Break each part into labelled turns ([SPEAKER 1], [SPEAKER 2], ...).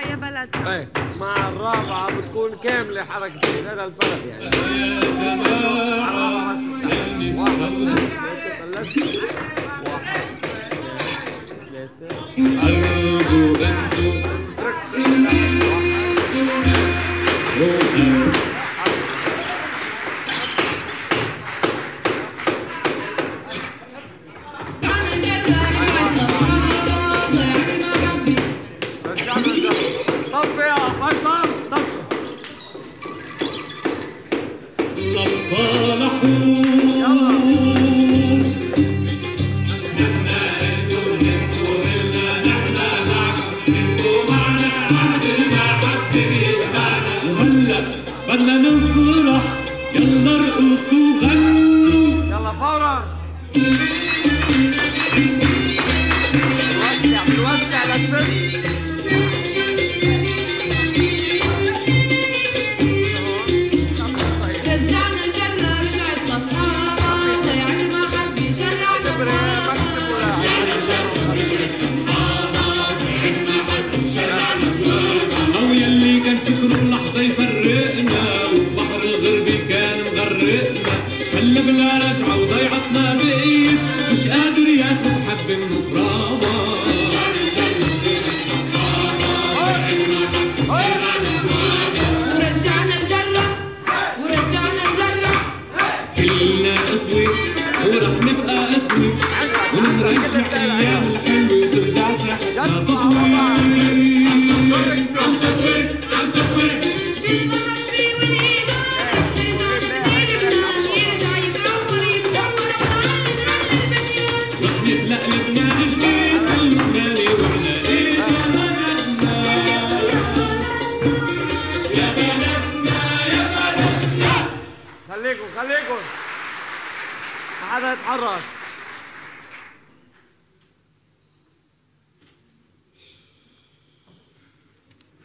[SPEAKER 1] يا بلدنا
[SPEAKER 2] إيه مع الرابعة بتكون كاملة حركتين هذا الفرق يعني. اثنين ثلاثة.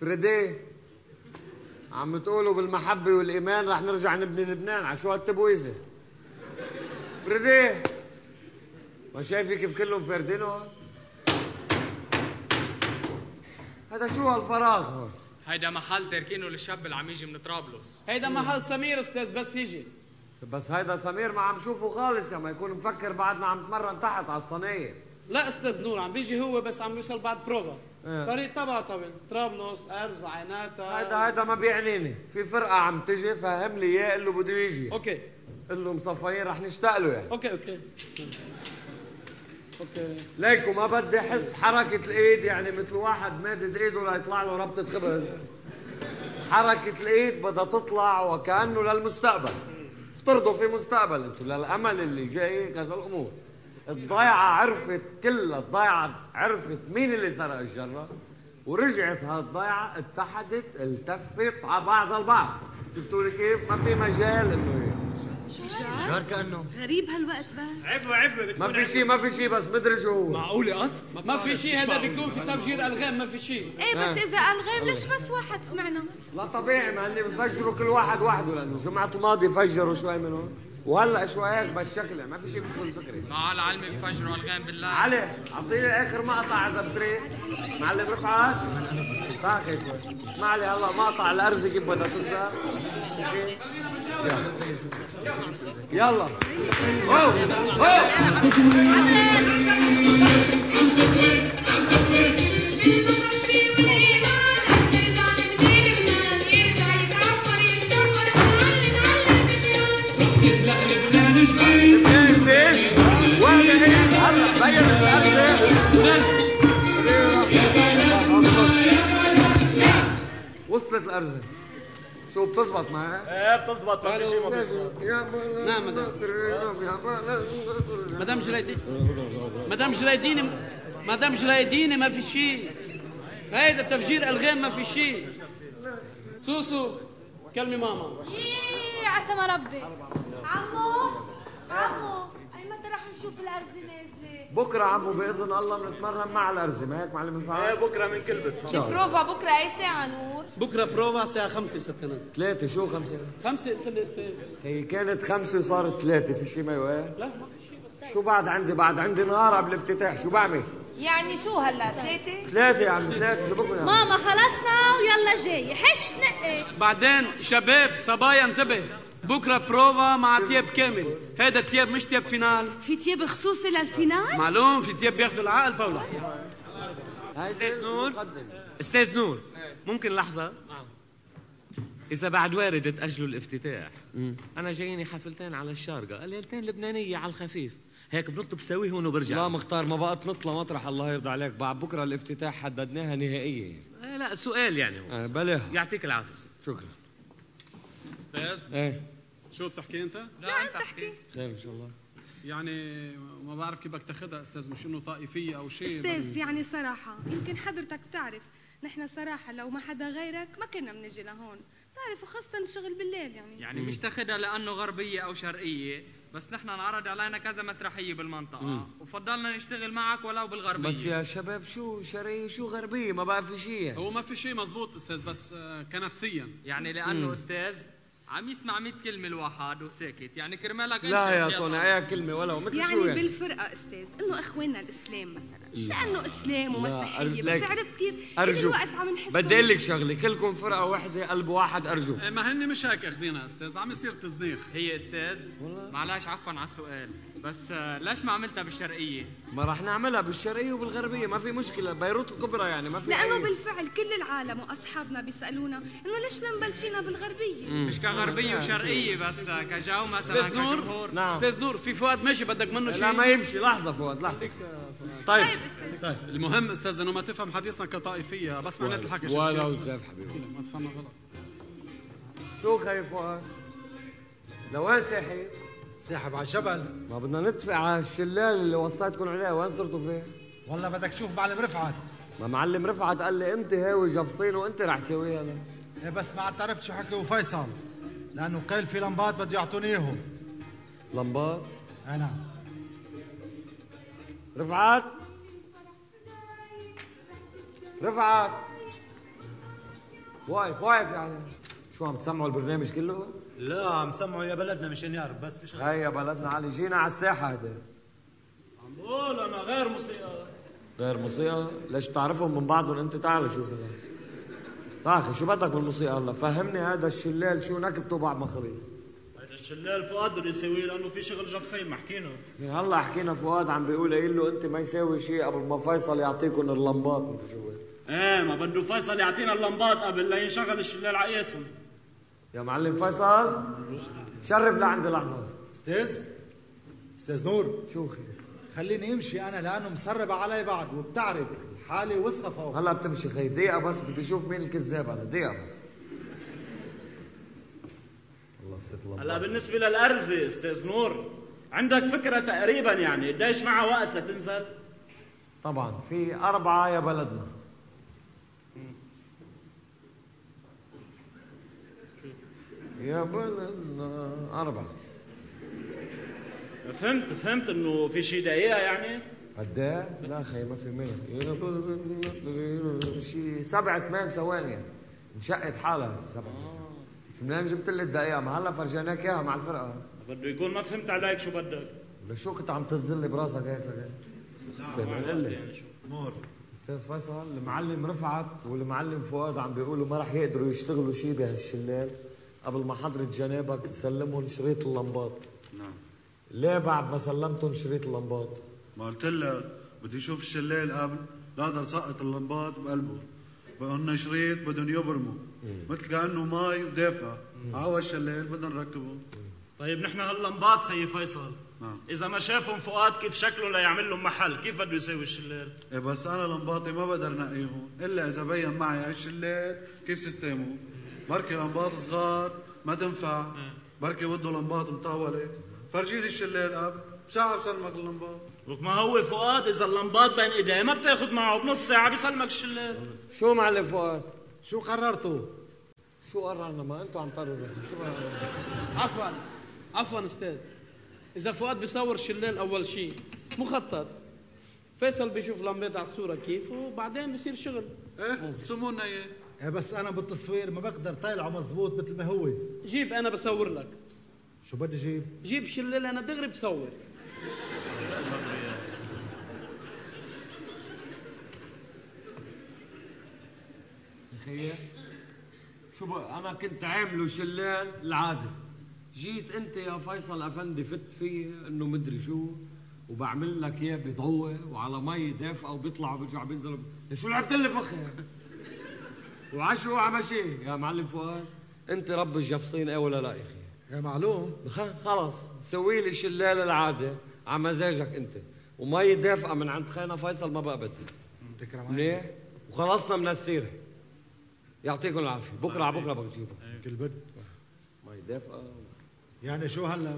[SPEAKER 2] فريدي عم تقولوا بالمحبة والإيمان رح نرجع نبني لبنان على شو هالتبويزة؟ فريدي ما شايفي كيف كلهم فاردين هون؟ هذا شو هالفراغ هون؟
[SPEAKER 3] هيدا محل تاركينه للشاب اللي عم يجي من طرابلس.
[SPEAKER 4] هيدا محل سمير أستاذ بس يجي.
[SPEAKER 2] بس هيدا سمير ما عم شوفه خالص يا ما يكون مفكر بعدنا عم تمرن تحت على الصينية.
[SPEAKER 4] لا أستاذ نور عم بيجي هو بس عم يوصل بعد بروفا. طريق تبعه طبعا طرابلس أرز عيناتا.
[SPEAKER 2] هيدا هيدا ما بيعنيني. في فرقة عم تجي فهم لي إياه قل له بده يجي.
[SPEAKER 4] okay.
[SPEAKER 2] قل له مصفيين رح نشتاق له يعني.
[SPEAKER 4] okay okay. okay.
[SPEAKER 2] ليكو ما بدي أحس حركة الإيد يعني مثل واحد مادد إيده ليطلع له ربطة خبز. حركة الإيد بدها تطلع وكأنه للمستقبل. افترضوا في مستقبل أنتوا للأمل اللي جاي كذا الأمور. الضيعة عرفت كلها الضيعة عرفت مين اللي سرق الجرة. ورجعت هالضيعة اتحدت التفت على بعض البعض. شفتوا لي كيف؟ ما في مجال إنه
[SPEAKER 1] جار كأنه. غريب هالوقت بس.
[SPEAKER 3] عبوة عبوة
[SPEAKER 2] ما في شيء ما في شيء بس مدري شو هو.
[SPEAKER 3] معقولة قصف؟
[SPEAKER 4] ما في شيء هذا بيكون في تفجير ألغام ما في شيء
[SPEAKER 1] إيه بس إذا ألغام ليش بس واحد سمعنا؟
[SPEAKER 2] لا طبيعي ما هني بفجروا كل واحد وحده لأنه الجمعة الماضية فجروا شوي منهم. وهلا شوي هيك بهالشكل ما في شيء بشغل فكري.
[SPEAKER 3] مع العلم بفجروا الغام بالله.
[SPEAKER 2] علي أعطيني آخر مقطع إذا بتريد. معلم رفعت. ساخي شوي اسمع لي هلا مقطع الارز كيف بدها okay؟ يلا. يلا. أوه. وصلت الارزه شو بتزبط معي؟
[SPEAKER 3] إيه بتزبط ما في شيء ما
[SPEAKER 4] نعم مدام. مدام جريدين مدام جريدين مدام جريدين ما في شيء هيدا تفجير الغام ما في شيء سوسو كلمي ماما.
[SPEAKER 5] يي عسى ما ربي. عمو. عمو أي متى رح نشوف الأرز نازلة
[SPEAKER 2] بكرة عمو بإذن الله بنتمرن مع الارزه ما هيك معلم الفعال؟
[SPEAKER 3] بكرة من كلبة
[SPEAKER 5] بروفا بكرة أي ساعة نور
[SPEAKER 4] بكرة بروفا الساعة خمسة ستنا
[SPEAKER 2] ثلاثة شو خمسة؟
[SPEAKER 4] خمسة قلت لي أستاذ
[SPEAKER 2] هي كانت خمسة صارت ثلاثة في شيء ما يوقع؟
[SPEAKER 4] لا ما في شيء بس
[SPEAKER 2] شو بعد عندي بعد عندي نهار قبل الافتتاح شو بعمل؟
[SPEAKER 5] يعني شو هلا ثلاثة؟
[SPEAKER 2] ثلاثة يا عم ثلاثة شو بكون يا عم؟
[SPEAKER 5] ماما خلصنا ويلا جاي حش نقي
[SPEAKER 4] بعدين شباب صبايا انتبه بكرة بروفا مع تياب كامل. هذا تياب مش تياب final.
[SPEAKER 1] في تياب خصوصي للفينال؟
[SPEAKER 4] معلوم في تياب بياخذوا العقل باولا
[SPEAKER 2] أستاذ نور.
[SPEAKER 3] أستاذ نور ممكن لحظة؟ إذا بعد وارد تأجلوا الافتتاح أنا جاييني حفلتين على الشارقة ليلتين لبنانية على الخفيف. هيك بنط بساويهم وبرجع.
[SPEAKER 2] لا مختار ما بقى تنط مطرح الله يرضى عليك. بعد بكرة الافتتاح حددناها نهائية
[SPEAKER 3] آه لا سؤال يعني. هو.
[SPEAKER 2] آه بلاه
[SPEAKER 3] يعطيك العافية.
[SPEAKER 2] شكرا.
[SPEAKER 6] أستاذ.
[SPEAKER 2] إيه.
[SPEAKER 6] شو بتحكي أنت؟
[SPEAKER 3] لا أنت احكي
[SPEAKER 2] خير إن شاء الله.
[SPEAKER 6] يعني ما بعرف كيف بدك تاخذها أستاذ مش إنه طائفية أو شيء
[SPEAKER 1] أستاذ يعني صراحة يمكن حضرتك بتعرف نحن صراحة لو ما حدا غيرك ما كنا بنجي لهون. بتعرف وخاصة الشغل بالليل يعني.
[SPEAKER 3] يعني مش تاخدها لأنه غربية أو شرقية بس نحن انعرض علينا كذا مسرحية بالمنطقة. وفضلنا نشتغل معك ولو بالغربية.
[SPEAKER 2] بس يا شباب شو شرقية شو غربية؟ ما بقى في شيء
[SPEAKER 6] هو ما في شيء مزبوط أستاذ بس آه، كنفسيا.
[SPEAKER 3] يعني لأنه أستاذ عم يسمع 100 كلمة الواحد وساكت. يعني كرمالك
[SPEAKER 2] لا يا. طوني أي كلمة ولا مثل
[SPEAKER 1] يعني
[SPEAKER 2] يعني
[SPEAKER 1] بالفرقة أستاذ إنه إخواننا الإسلام مثلا. مش لأنه إسلام ومسيحية؟
[SPEAKER 2] لك.
[SPEAKER 1] بس عرفت كيف؟ كل
[SPEAKER 2] ارجوك
[SPEAKER 1] الوقت عم نحس
[SPEAKER 2] بدي أقول لك شغلة كلكم فرقة واحدة قلب واحد ارجوك
[SPEAKER 6] إيه، ما هن مش هيك اخذينها أستاذ عم يصير تزنيخ.
[SPEAKER 3] هي أستاذ معلش عفوا على السؤال بس آه، ليش ما عملتها بالشرقية؟
[SPEAKER 2] ما راح نعملها بالشرقية وبالغربية ما في مشكلة بيروت الكبرى يعني ما في
[SPEAKER 1] لأنه
[SPEAKER 2] أي-
[SPEAKER 1] بالفعل كل العالم وأصحابنا بيسألونا إنه ليش لا مبلشينا بالغربيه
[SPEAKER 3] مش كغربية وشرقية بس كجو مثلا
[SPEAKER 4] أستاذ نور
[SPEAKER 3] كجمهور
[SPEAKER 2] نعم.
[SPEAKER 4] أستاذ نور في فؤاد ماشي بدك منه
[SPEAKER 2] لا ما
[SPEAKER 4] شيء
[SPEAKER 2] يمشي. لحظة فؤاد لحظة. طيب
[SPEAKER 6] طيب. المهم أستاذ إنه ما تفهم حديثنا كطائفية. بس معنات الحكي شو
[SPEAKER 2] ولا. وزاف حبيبي.
[SPEAKER 6] ما تفهمنا غلط.
[SPEAKER 2] شو خايف فؤاد؟ لوين ساحب؟
[SPEAKER 7] ساحب على الجبل
[SPEAKER 2] ما بدنا ندفع على الشلال اللي وصيتكم عليه. وين صرتوا فيه؟
[SPEAKER 7] والله بدك تشوف معلم رفعت.
[SPEAKER 2] ما معلم رفعت قال لي انت هاوي جفصين وانت رح تسويها. أنا
[SPEAKER 7] إيه بس ما عاد عرفت شو حكي وفيصل. لأنه قال في لمبات بده يعطوني إياهم.
[SPEAKER 2] لمبات؟
[SPEAKER 7] أنا.
[SPEAKER 2] رفعت. رفعت. واقف واقف يعني. شو عم تسمعوا البرنامج كله؟
[SPEAKER 8] لا عم سمعوا يا بلدنا مشان يعرف بس في شغله
[SPEAKER 2] هاي يا بلدنا علي جينا على الساحة هذا
[SPEAKER 8] عم بقول أنا غير موسيقى.
[SPEAKER 2] غير موسيقى؟ ليش بتعرفهم من بعضهم؟ أنت تعال شوف هذا. أخي شو بدك بالموسيقى هلا؟ فهمني هذا الشلال شو نكبته بعد مخاريف
[SPEAKER 8] هيدا الشلال فؤاد بده يسويه لأنه في شغل جفصين ما حكينا
[SPEAKER 2] هلا حكينا فؤاد عم بيقول قايل له أنت ما يساوي شيء قبل ما فيصل يعطيكم اللمبات انت شو.
[SPEAKER 8] إيه ما بده فيصل يعطينا اللمبات قبل لا ينشغل الشلال على قياسهم
[SPEAKER 2] يا معلم فيصل شرف لعندي لحظه
[SPEAKER 7] أستاذ أستاذ نور.
[SPEAKER 2] شو خير؟
[SPEAKER 7] خليني أمشي أنا لأنه مسرب علي بعد وبتعرف. حالي وسخة فوق.
[SPEAKER 2] هلا بتمشي خي دقيقة بس بدي أشوف مين الكذاب هلا دقيقة بس. الله ست
[SPEAKER 8] هلا
[SPEAKER 2] اللمبات
[SPEAKER 8] بالنسبة للأرزة أستاذ نور عندك فكرة تقريبا يعني قديش معها وقت لتنزل؟
[SPEAKER 2] طبعا في أربعة يا بلدنا. يا بلدنا أربعة.
[SPEAKER 8] فهمت فهمت إنه في شي دقيقة يعني؟
[SPEAKER 2] قد إيه؟ لا خي ما في منك شي سبع ثمان ثواني. انشقت حالها. سبع شو منين جبت لي الدقيقة؟ ما هلا فرجيناك اياها مع الفرقة.
[SPEAKER 8] بده يكون ما فهمت عليك شو بدك.
[SPEAKER 2] ولا شو كنت عم تزل لي براسك هيك؟ لك قل لي
[SPEAKER 7] نور.
[SPEAKER 2] أستاذ فيصل المعلم رفعت والمعلم فؤاد عم بيقولوا ما رح يقدروا يشتغلوا شيء بهالشلال. قبل ما حضرة جنابك تسلمهم شريط اللمبات.
[SPEAKER 9] نعم.
[SPEAKER 2] ليه بعد ما سلمتهم شريط اللمبات؟
[SPEAKER 9] ما قلت لك بدي أشوف الشلال قبل لا أقدر سقط اللمبات بقلبه. بدهم شريط بدهم يبرموا مثل كأنه مي ودافع. عوا الشلال بدنا نركبه.
[SPEAKER 8] طيب نحن هاللمبات خيي فيصل.
[SPEAKER 9] نعم.
[SPEAKER 8] إذا ما شافهم فؤاد كيف شكله ليعمل لهم محل كيف بده يسوي الشلال
[SPEAKER 9] إيه بس أنا لمباطي ما بقدر نقيهم. إلا إذا بين معي هالشلال كيف سيستمه؟ بركي لمبات صغار ما تنفع. بركي بده لمبات مطولة. فرجيني الشلال قبل بساعة بسلمك اللمبات
[SPEAKER 8] ما هو فؤاد اذا اللمبات بين ايديه ما بتاخذ معه بنص ساعه بيسلمك الشلال
[SPEAKER 2] شو معلم فؤاد؟
[SPEAKER 7] شو قررتوا
[SPEAKER 2] شو قررنا ما أنتوا عم تقرروا شو؟
[SPEAKER 4] عفوا عفوا أستاذ اذا فؤاد بيصور شلال اول شيء مخطط فيصل بيشوف لمبات على الصورة كيف وبعدين بصير شغل
[SPEAKER 9] إيه سمونا اياه
[SPEAKER 7] إيه بس أنا بالتصوير ما بقدر طالعه مزبوط مثل ما هو
[SPEAKER 4] جيب أنا بصور لك
[SPEAKER 7] شو بدي جيب
[SPEAKER 4] جيب شلال أنا دغري بصور
[SPEAKER 2] خيي شو بقى؟ أنا كنت عامله شلال العادة. جيت أنت يا فيصل أفندي فت فيه إنه مدري شو وبعمل لك إياه بضوء وعلى مي دافئة وبيطلع وبيرجع بينزل. شو لعبت لي فخي وعشو عمشي يا معلم فؤاد أنت رب الجفصين إيه ولا لا يا أخي؟
[SPEAKER 7] يا معلوم.
[SPEAKER 2] خلص. سوي لي شلال العادة على مزاجك أنت. ومي دافئة من عند خينا فيصل ما بقى بدي
[SPEAKER 7] تكرم
[SPEAKER 2] منيح وخلصنا من السيرة. يعطيكم العافية. بكرة على بكرة بجيبه
[SPEAKER 7] كل بد
[SPEAKER 2] مي دافئة.
[SPEAKER 7] يعني شو هلا؟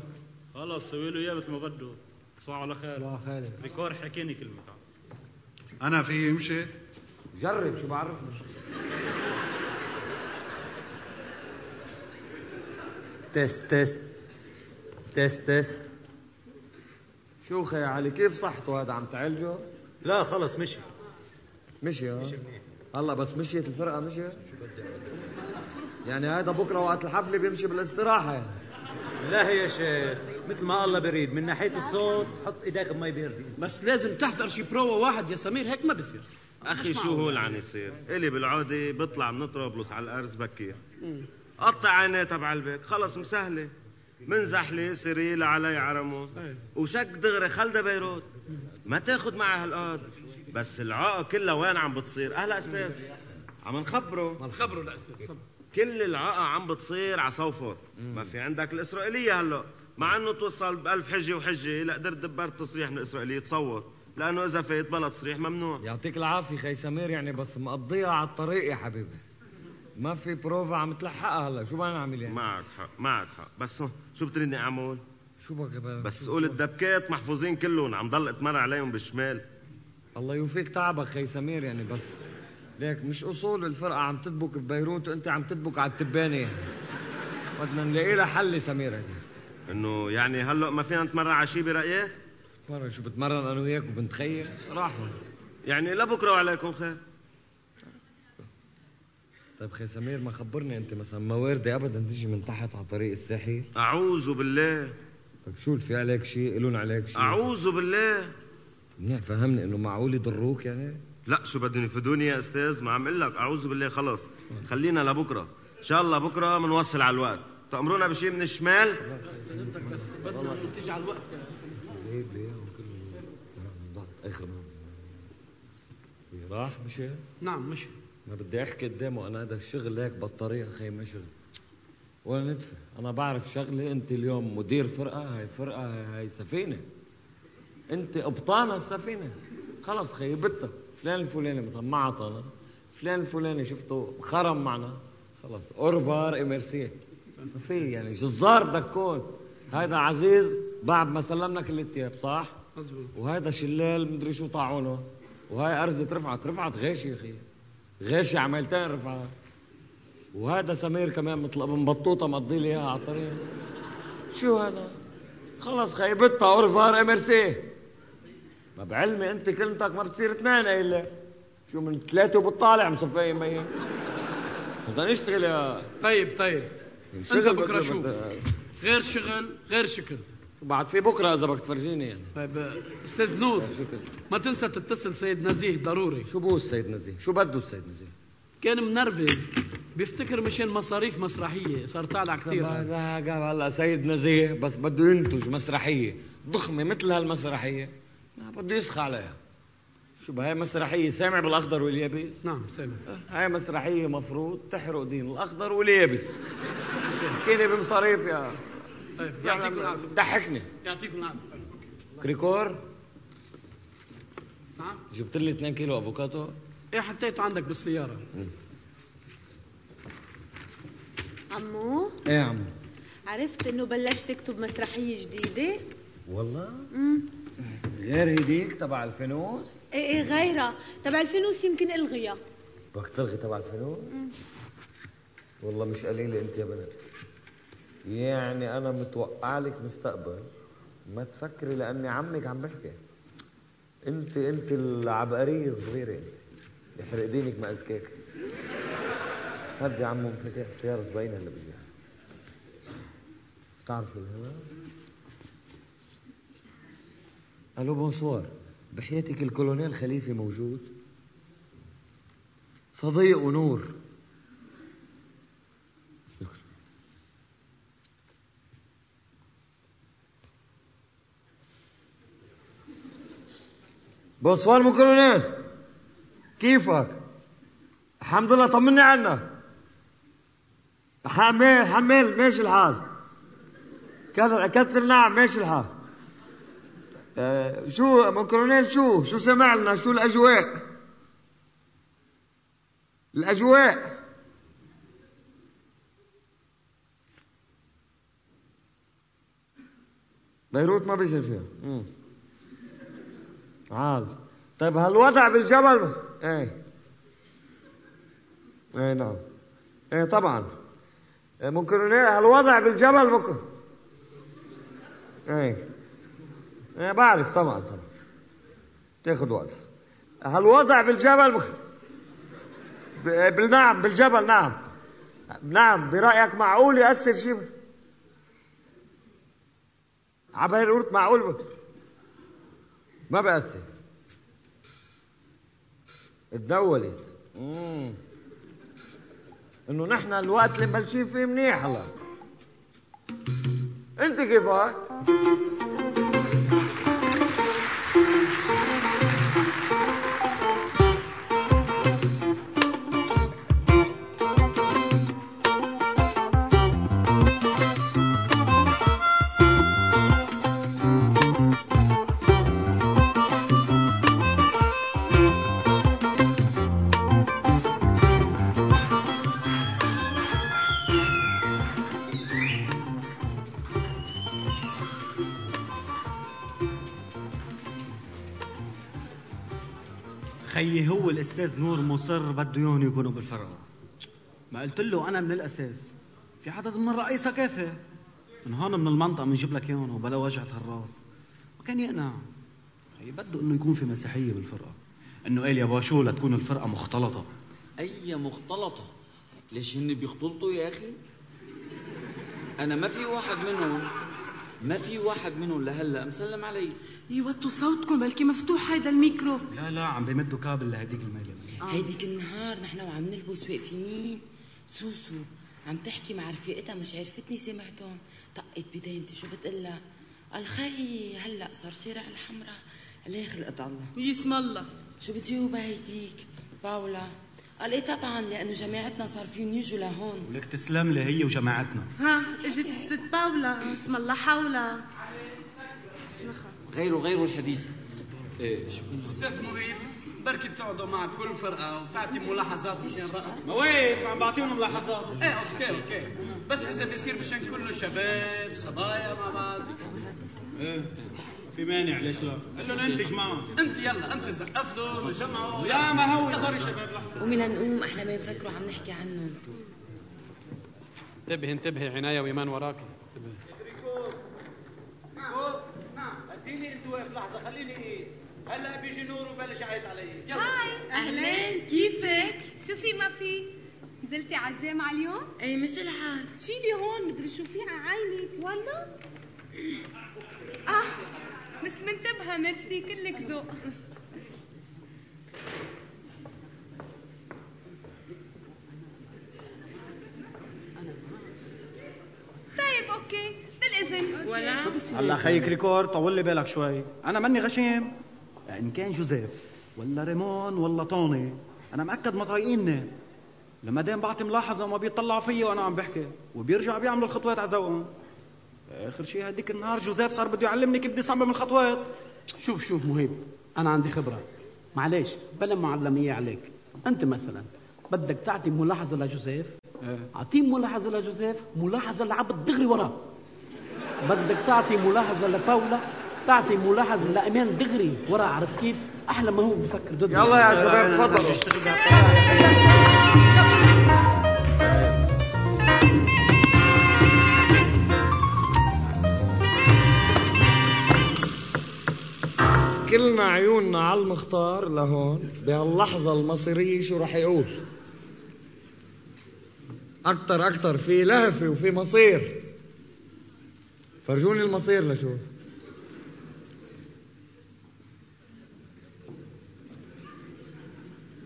[SPEAKER 8] خلص سوي له إياه مثل ما بده. تصبحوا على خير.
[SPEAKER 7] الله خير.
[SPEAKER 8] كريكور حكيني كلمه
[SPEAKER 9] أنا في امشي
[SPEAKER 2] جرب شو بعرفني
[SPEAKER 10] test test. test test.
[SPEAKER 2] شو خي علي كيف صحته هذا؟ عم تعالجه؟
[SPEAKER 10] لا خلص مشي.
[SPEAKER 2] مشي ها؟ هلا بس مشيت الفرقة مشي يعني هذا بكرة وقت الحفلة بيمشي بالاستراحة. يعني
[SPEAKER 10] لا يا شيخ مثل ما الله بريد من ناحية الصوت حط ايديك بمي باردة
[SPEAKER 4] بس لازم تحضر شي برو واحد يا سمير هيك ما بصير أخي
[SPEAKER 11] شو. هو اللي عم يصير؟ إلي بالعودة بيطلع من طرابلس على الأرز بكير قطع عينيه تبع البيت خلص مسهلة. من زحلة سريل علي عرمو وشك دغري خلده بيروت. ما تاخد معها هالقاد بس العاقه كلها وين عم بتصير؟ أهلا أستاذ. عم نخبره.
[SPEAKER 4] خبره الاستاذ خبره
[SPEAKER 11] كل العاقه عم بتصير على صوفر ما في عندك الإسرائيلية هلأ. مع إنه توصل بألف حجة وحجة لا قدرت دبرت تصريح من الإسرائيلية تصور لأنه إذا فات بلا تصريح ممنوع.
[SPEAKER 2] يعطيك العافية خي سمير يعني بس مقضيها على الطريق يا حبيبي. ما في بروفا عم تلحقها هلأ. شو بدنا نعمل يعني
[SPEAKER 11] معك حق معك حق. بس شو بتريدني أعمل؟
[SPEAKER 2] شو بك؟
[SPEAKER 11] بس قول الدبكات محفوظين كلهم عم ضل اتمر عليهم بالشمال.
[SPEAKER 2] الله يوفيك تعبك خي سمير يعني بس ليك مش أصول الفرقة عم تدبك ببيروت وأنت عم تدبك على التبانة. يعني بدنا نلاقي لها حل سمير. يعني
[SPEAKER 11] إنه يعني هلأ ما فينا نتمرن على شيء برأيك؟
[SPEAKER 2] مرة شو بتمرن أنا وياك وبنتخيل. راحوا
[SPEAKER 11] يعني لبكره وعليكم خير.
[SPEAKER 2] طيب خي سمير ما خبرني أنت مثلا ما وارده ابدا تيجي من تحت على طريق الساحل؟
[SPEAKER 11] أعوذ بالله.
[SPEAKER 2] طيب شو في عليك شيء؟ لون عليك شيء؟
[SPEAKER 11] أعوذ بالله.
[SPEAKER 2] منيح فهمني إنه معقول يضروك يعني؟
[SPEAKER 11] لا شو بدهم يفيدوني يا أستاذ؟ ما عم أقول لك أعوذ بالله خلص. خلينا لبكرة. إن شاء الله بكرة بنوصل على الوقت. تأمرونا بشيء من الشمال؟
[SPEAKER 4] بس بدنا انه تيجي على الوقت
[SPEAKER 2] جايب لي اياه وكله ضغط اخر راح مشي؟
[SPEAKER 4] نعم مش
[SPEAKER 2] ما بدي أحكي قدامه أنا هذا الشغل هيك بالطريقة خي ما شغل. ولا ندفع. أنا بعرف شغلة أنت اليوم مدير فرقة هاي فرقة هاي سفينة. انت قبطان السفينة. خلص خي بتها فلان الفلاني مثلا ما عطانا فلان الفلاني شفته خرم معنا. خلص اورفار اميرسي ما في يعني جزار بدك تكون هيدا عزيز بعد ما سلمنا كل الثياب صح؟
[SPEAKER 4] مزبوط
[SPEAKER 2] وهذا شلال مدري شو طاعونه. وهاي أرزة رفعت. رفعت غاشي يا أخي. غاشي عملتين رفعت. وهذا سمير كمان مثل ابن بطوطة مقضي لي إياها على الطريق. شو هذا؟ خلص خيبتها أورفار إمرسي ما بعلمي أنت كلمتك ما بتصير اثنين إلا. شو من ثلاثة وبتطالع مصفية مي بدنا نشتغل يا
[SPEAKER 4] طيب طيب. انت
[SPEAKER 2] بكرة
[SPEAKER 4] شوف. غير شغل غير شكل.
[SPEAKER 2] بعد في بكرة إذا بدك تفرجيني يعني.
[SPEAKER 4] طيب أستاذ نور ما تنسى تتصل سيد نزيه ضروري.
[SPEAKER 2] شو بو السيد نزيه؟ شو بده السيد نزيه؟
[SPEAKER 4] كان منرفز. بيفتكر مشان مصاريف مسرحية صار طالع كثير
[SPEAKER 2] هذا قال هلا سيد نزيه بس بده ينتج مسرحية. ضخمة مثل هالمسرحية. ما بده يسخى عليها. شو بهاي مسرحية؟ سامع بالأخضر واليابس؟
[SPEAKER 4] نعم سامع.
[SPEAKER 2] هاي مسرحية مفروض تحرق دين الأخضر واليابس. احكيني بمصاريف يا
[SPEAKER 4] طيب يعطيكم العافية.
[SPEAKER 2] ضحكني.
[SPEAKER 4] يعطيكم العافية.
[SPEAKER 2] كريكور؟
[SPEAKER 4] نعم.
[SPEAKER 2] جبت لي 2 كيلو أفوكاتو.
[SPEAKER 4] إيه حطيته عندك بالسيارة.
[SPEAKER 5] عمو؟
[SPEAKER 2] إيه يا عم
[SPEAKER 5] عرفت إنه بلشت تكتب مسرحية جديدة؟
[SPEAKER 2] والله؟
[SPEAKER 5] امم
[SPEAKER 2] غير هديك تبع الفانوس
[SPEAKER 5] إيه إيه غيرها. تبع الفانوس يمكن ألغيها.
[SPEAKER 2] بدك تلغي تبع الفانوس. والله مش قليلة أنت يا بنت يعني أنا متوقع لك مستقبل. ما تفكري لأني عمك عم بحكي. أنت أنت العبقرية الصغيرة أنت. يحرق دينك ما اذكاك هدي يا عمو مفاتيح السيارة زباين هلا بيجي. بتعرفي هلا allô bonsoir بحياتك الكولونيل خليفة موجود؟ صديق ونور. شكرا. bonsoir mon colonel. كيفك؟ الحمد لله طمني عنك حمل حمل ماشي الحال. كثر كثر نعم ماشي الحال. آه شو من كولونيل شو؟ شو سمع لنا شو الأجواء؟ الأجواء. بيروت ما بيصير فيها. مم. عال طيب هالوضع بالجبل؟ إيه. إيه نعم. إيه طبعا. ممكن هالوضع بالجبل ممكن إيه. إيه بعرف طبعا طبعا. تاخذ وقت. هالوضع بالجبل؟ بالنعم بالجبل نعم. نعم برأيك معقول يأثر شيء؟ عبيروت معقول؟ ما بأثر تدولت مم. إنه نحن الوقت اللي مبلشين فيه منيح هلا أنت كيفك؟
[SPEAKER 10] خيي هو الأستاذ نور مصر بده إياهم يكونوا بالفرقه ما قلت له أنا من الأساس. في عدد من الرئيسه كافي من هون من المنطقة بنجيب لك إياهم وبلا وجعه الراس ما كان يقنع. خيي بده إنه يكون في مسيحية بالفرقة. إنه قال يا باشو لتكون الفرقة مختلطة.
[SPEAKER 12] أي مختلطة؟ ليش هن بيختلطوا يا أخي؟ أنا ما في واحد منهم. ما في واحد منهم لهلا مسلم علي.
[SPEAKER 13] يوطوا صوتكم بلكي مفتوح هيدا الميكرو.
[SPEAKER 10] لا لا عم بيمدوا كابل لهديك الميلة
[SPEAKER 14] هيديك النهار نحن وعم نلبس واقفين. مين سوسو عم تحكي مع رفيقتها مش عرفتني سمعتهم. طقت بدينتي شو بتقلها؟ قال خي هلا صار شارع الحمراء. عليه خلقت الله؟
[SPEAKER 13] يسم الله.
[SPEAKER 14] شو بتجاوب هيديك؟ باولا. قال إيه طبعا لأنه جماعتنا صار فيهم يجوا لهون.
[SPEAKER 10] ولك تسلم لي هي وجماعتنا.
[SPEAKER 13] ها إجت الست باولا اسم الله حولها
[SPEAKER 12] غيره غيره الحديث. إيه. شو
[SPEAKER 4] أستاذ مهيب بركي بتقعدوا مع كل فرقة وتعطي ملاحظات مشان رقص
[SPEAKER 10] وقف عم بعطيهم ملاحظات.
[SPEAKER 4] إيه okay okay. بس إذا بيصير مشان كله شباب صبايا مع بعض.
[SPEAKER 10] إيه. في مانع ليش لا؟ قال له ننتج معهم
[SPEAKER 4] انت يلا انت زقف له جمعوا.
[SPEAKER 10] لا ما هو سوري شباب
[SPEAKER 14] قومي لنقوم إحنا ما يفكروا عم نحكي عنهم.
[SPEAKER 6] انتبهي انتبهي عناية وإيمان وراك.
[SPEAKER 10] نعم اديني انت واقف لحظة خليني اقيس. هلا بيجي نور وبلش يعيط علي.
[SPEAKER 1] هاي.
[SPEAKER 13] أهلين، كيفك؟
[SPEAKER 1] شو في ما في؟ نزلتي على الجامعة اليوم؟
[SPEAKER 14] أي مش الحال.
[SPEAKER 13] شيلي هون مدري شو في؟ على عينك ولا
[SPEAKER 1] آه. مش منتبهة. ميرسي كلك ذوق. طيب okay. بالإذن.
[SPEAKER 13] ولا؟
[SPEAKER 10] هلا خيك كريكور طول لي بالك شوي. أنا ماني غشيم. إن كان جوزيف ولا ريمون ولا طوني. أنا مأكد مطريقيني لما دام بعطي ملاحظة وما بيطلعوا فيي وأنا عم بحكي وبيرجعوا بيعملوا الخطوات على ذوقهم آخر شيء هديك النهار جوزيف صار بده يعلمني كيف بدي صمم الخطوات.
[SPEAKER 4] شوف شوف مهيب أنا عندي خبرة. معلش بلا معلميه عليك. أنت مثلا بدك تعطي ملاحظة لجوزيف؟ أعطيه ملاحظة لجوزيف؟ ملاحظة لعبد دغري وراه. بدك تعطي ملاحظة لباولا؟ تعطي ملاحظة لامان دغري وراه عرفت كيف؟ أحلى ما هو بفكر. ضد
[SPEAKER 2] يلا يا شباب تفضلوا. كلنا عيوننا على المختار لهون بهاللحظة المصيرية شو رح يقول؟ أكتر أكتر في لهفة وفي مصير. فرجوني المصير لشوف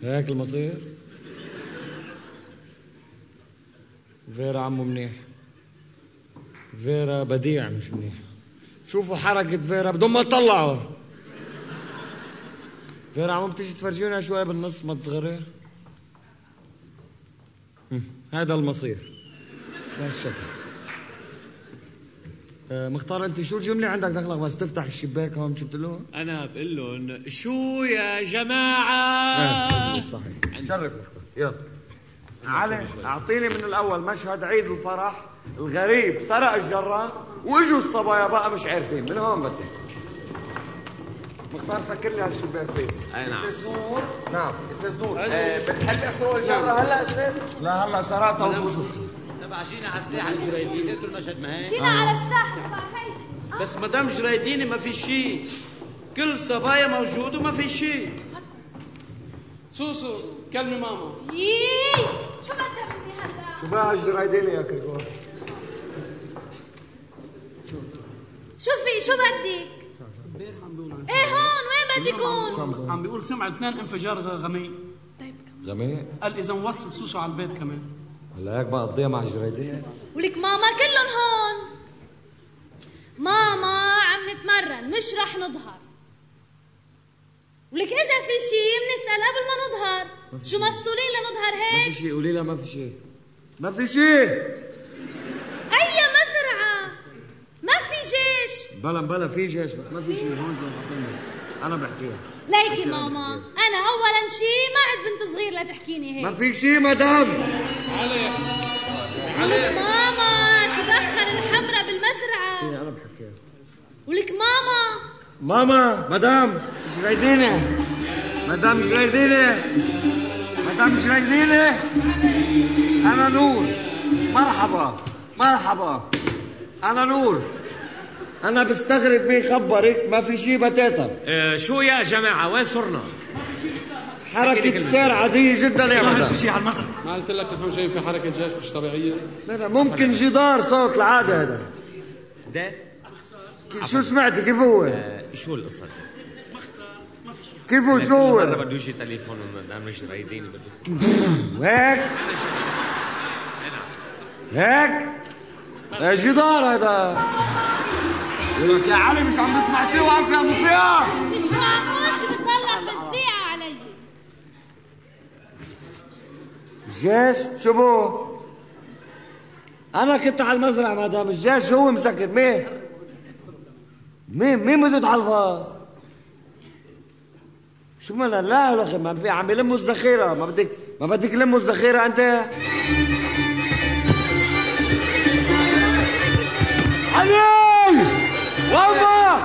[SPEAKER 2] هيك المصير؟ فيرا عمو منيح. فيرا بديع مش منيح. شوفوا حركة فيرا بدون ما تطلعوا. عم بتيجي تفرجينا شوي بالنص ما تصغري. هذا المصير. بهالشكل آه، مختار أنت شو الجملة عندك دخلك بس تفتح الشباك هون شو بتقول
[SPEAKER 3] أنا بقول لهم شو يا
[SPEAKER 2] جماعة؟ مزبوط صحيح. شرف مختار. يلا. علي أعطيني من الأول مشهد عيد الفرح الغريب سرق الجرة واجوا الصبايا بقى مش عارفين من هون بدي مختار سكر لي هالشباك بيس
[SPEAKER 3] أي نعم.
[SPEAKER 2] أستاذ نور. نعم. أستاذ نور.
[SPEAKER 3] آه، بتحب اسرق الجرة هلا أستاذ.
[SPEAKER 2] لا هلا سرقتها وخلصت
[SPEAKER 15] تبع جينا على الساحة الجرايديه زيتوا المشهد ما هيك؟
[SPEAKER 5] جينا على الساحل هي
[SPEAKER 15] بس مدام جرايديني ما في شيء كل صبايا موجود وما في شيء
[SPEAKER 6] سوسو كلمي ماما.
[SPEAKER 5] يي شو بدك مني هلا؟
[SPEAKER 2] شو بقى الجرايدين يا كريكور
[SPEAKER 5] شوفي شو بدك إيه هون؟ وين بدك هون
[SPEAKER 4] عم بيقول سمع اثنين انفجار غميق.
[SPEAKER 2] جميل
[SPEAKER 4] قال إذا نوصل سوسو على البيت كمان.
[SPEAKER 2] هلا هيك بقى قضيها مع الجرايدين
[SPEAKER 5] ولك ماما كلهم هون. ماما عم نتمرن مش رح نظهر. ولك إذا في شيء بنسال قبل ما نظهر. شو مسطولين لنظهر
[SPEAKER 2] ما في
[SPEAKER 5] هيك؟
[SPEAKER 2] شيء قولي لها ما في شيء ما في شيء
[SPEAKER 5] أي مزرعه ما في جيش.
[SPEAKER 2] بلا بلا في جيش بس ما في شيء هون زي ما. أنا بحكيها.
[SPEAKER 5] ليكي ماما. أنا اولا شيء ما عد بنت صغير لتحكيني
[SPEAKER 2] ما
[SPEAKER 5] هيك.
[SPEAKER 2] في شيء مدام.
[SPEAKER 5] ولك ماما شو دخل الحمرة بالمزرعة؟
[SPEAKER 2] إيه، أنا بحكيها.
[SPEAKER 5] ولك ماما.
[SPEAKER 2] ماما مدام جريديني مدام جريديني مدام جريديني أنا نور. مرحبا مرحبا. أنا نور. أنا بستغرب مين خبرك ما في شيء بتاتا.
[SPEAKER 3] آه، شو يا جماعة؟ وين صرنا؟
[SPEAKER 2] حركة السير عادية جدا يا مدام
[SPEAKER 6] شيء على المطر. ما قلت لك نحن جايين في حركة جيش مش طبيعية.
[SPEAKER 2] لا لا ممكن جدار صوت العادة هذا.
[SPEAKER 3] ده
[SPEAKER 2] شو سمعت؟ كيف هو؟
[SPEAKER 3] آه، شو أستاذ؟
[SPEAKER 2] كيف هو؟ شو هو؟
[SPEAKER 3] مرة بده يجي تليفون من مدام الجرايديني بده
[SPEAKER 2] هيك؟ هيك؟ جدار هذا. يقول لك يا علي مش عم بسمع شيء واقف يا موسيقى.
[SPEAKER 5] مش معقول شو بتطلع في الساعة علي.
[SPEAKER 2] الجيش شو بو؟ أنا كنت على المزرعة مدام الجيش هو مسكر. مين؟ مين؟ مين مدد على الفاز شو مالها لا يا أخي ما في عم يلموا الذخيرة. ما بدك ما بدك يلموا الذخيرة أنت؟ علي وظف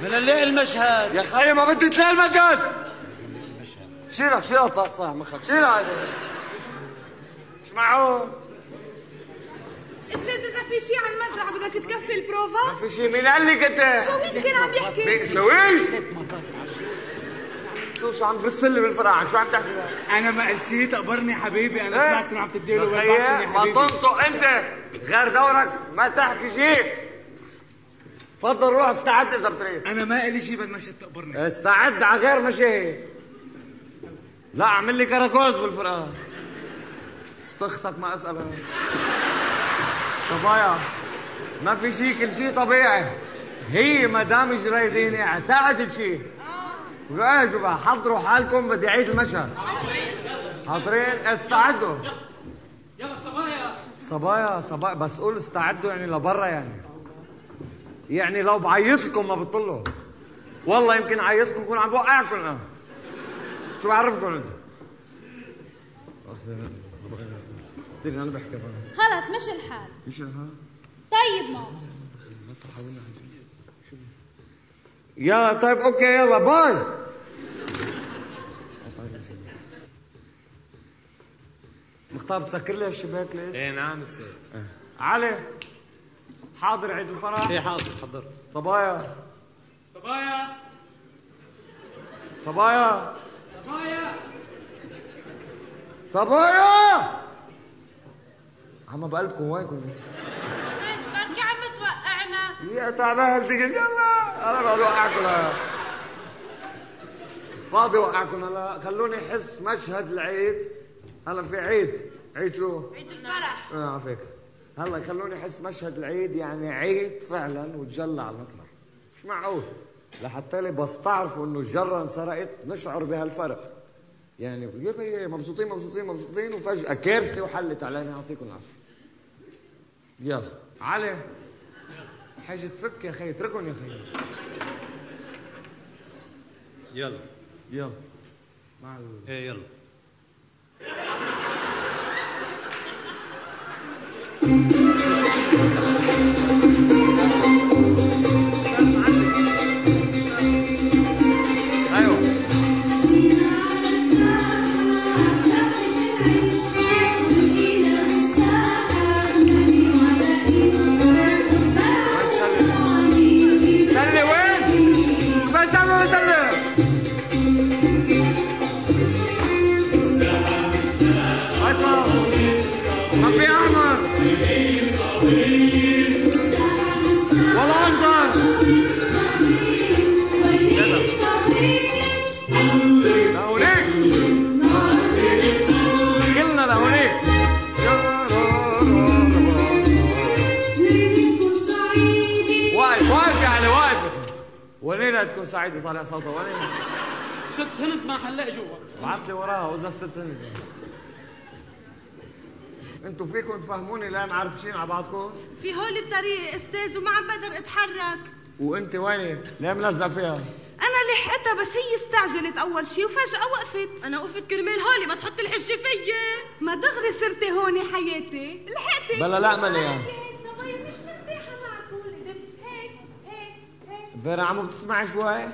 [SPEAKER 15] بدنا نلاقي المشهد
[SPEAKER 2] يا خيي ما بدي تلاقي المشهد! شيلها شيلها طاق صح مخك شيلها. مش معقول
[SPEAKER 1] أستاذ إذا في شيء على المزرعه بدك تكفي البروفا؟
[SPEAKER 2] ما في شيء مين قال لك أنت؟
[SPEAKER 1] شويش كان عم يحكي؟
[SPEAKER 2] مين- شويش شو شو عم تبصلي بالفرع شو عم تحكي؟
[SPEAKER 16] أنا ما قلت شيء تقبرني حبيبي. أنا
[SPEAKER 2] إيه؟
[SPEAKER 16] سمعتكم عم بالبعث
[SPEAKER 2] خيي
[SPEAKER 16] يا
[SPEAKER 2] ما
[SPEAKER 16] حبيبي.
[SPEAKER 2] تنطق أنت. غير دورك ما تحكي شيء تفضل روح استعد اذا بتريد
[SPEAKER 16] أنا ما لي شيء بالمشهد تقبرني.
[SPEAKER 2] استعد على غير مشاهي لا اعمل لي كراكوز بالفرقة. سختك ما اسالك صبايا ما في شيء كل شيء طبيعي. هي مدام جريديني اعتقدت شيء إيه بقى؟ حضروا حالكم بدي اعيد المشهد. حاضرين؟ استعدوا.
[SPEAKER 6] يلا صبايا.
[SPEAKER 2] صبايا صبايا بس قول استعدوا يعني لبرا يعني. يعني لو بعيط لكم ما بتطلوا والله يمكن عيط لكم كون عم بوقعكم أنا شو بعرفكم انت قلت أنا بحكي بقى
[SPEAKER 5] خلص مش الحال.
[SPEAKER 2] إيش ها
[SPEAKER 5] طيب ماما.
[SPEAKER 2] يلا طيب okay يلا bye. مختار بتسكر لي الشباك ليش؟
[SPEAKER 3] إيه نعم أستاذ.
[SPEAKER 2] علي. حاضر عيد الفرح؟
[SPEAKER 6] إيه حاضر حضر.
[SPEAKER 2] صبايا.
[SPEAKER 6] صبايا.
[SPEAKER 2] صبايا.
[SPEAKER 6] صبايا.
[SPEAKER 2] صبايا! عم بقلبكم وينكم
[SPEAKER 13] بس بركي عم توقعنا.
[SPEAKER 2] يا تعبان تقول يلا. أنا بدي أوقعكم. هلا فاضي أوقعكم. هلا خلوني أحس مشهد العيد. هلا في عيد. عيد شو؟
[SPEAKER 13] عيد الفرح.
[SPEAKER 2] آه على فكره هلا خلوني أحس مشهد العيد يعني عيد فعلا وتجلى على المسرح. مش معقول. لحتى لي بس تعرفوا إنه الجرة انسرقت نشعر بهالفرق. يعني مبسوطين مبسوطين مبسوطين وفجأة كارثة وحلت علينا. يعطيكم العافية. يلا. علي. حاجة تفك يا أخي اتركهم يا أخي
[SPEAKER 10] يلا.
[SPEAKER 2] يلا. مع ال...
[SPEAKER 10] إيه يلا.
[SPEAKER 2] أيوه وليلة تكون سعيدة طالع صوتها وين
[SPEAKER 4] ست هند ما حلاق جوا.
[SPEAKER 2] بعت لي وراها واذا ست هند. أنتوا فيكم تفهموني لا معرفشين على بعضكم؟
[SPEAKER 1] في هول الطريق أستاذ وما عم بقدر أتحرك.
[SPEAKER 2] وأنت وينك؟ ليه ملزق فيها؟
[SPEAKER 17] أنا لحقتها بس هي استعجلت أول شي وفجأة وقفت.
[SPEAKER 1] أنا وقفت كرمال هولي ما تحط الحجة فيي.
[SPEAKER 17] ما دغري صرتي هون يا حياتي. لحقتي؟
[SPEAKER 2] بلا لا مالي يعني فيرا عمو بتسمعي شوي؟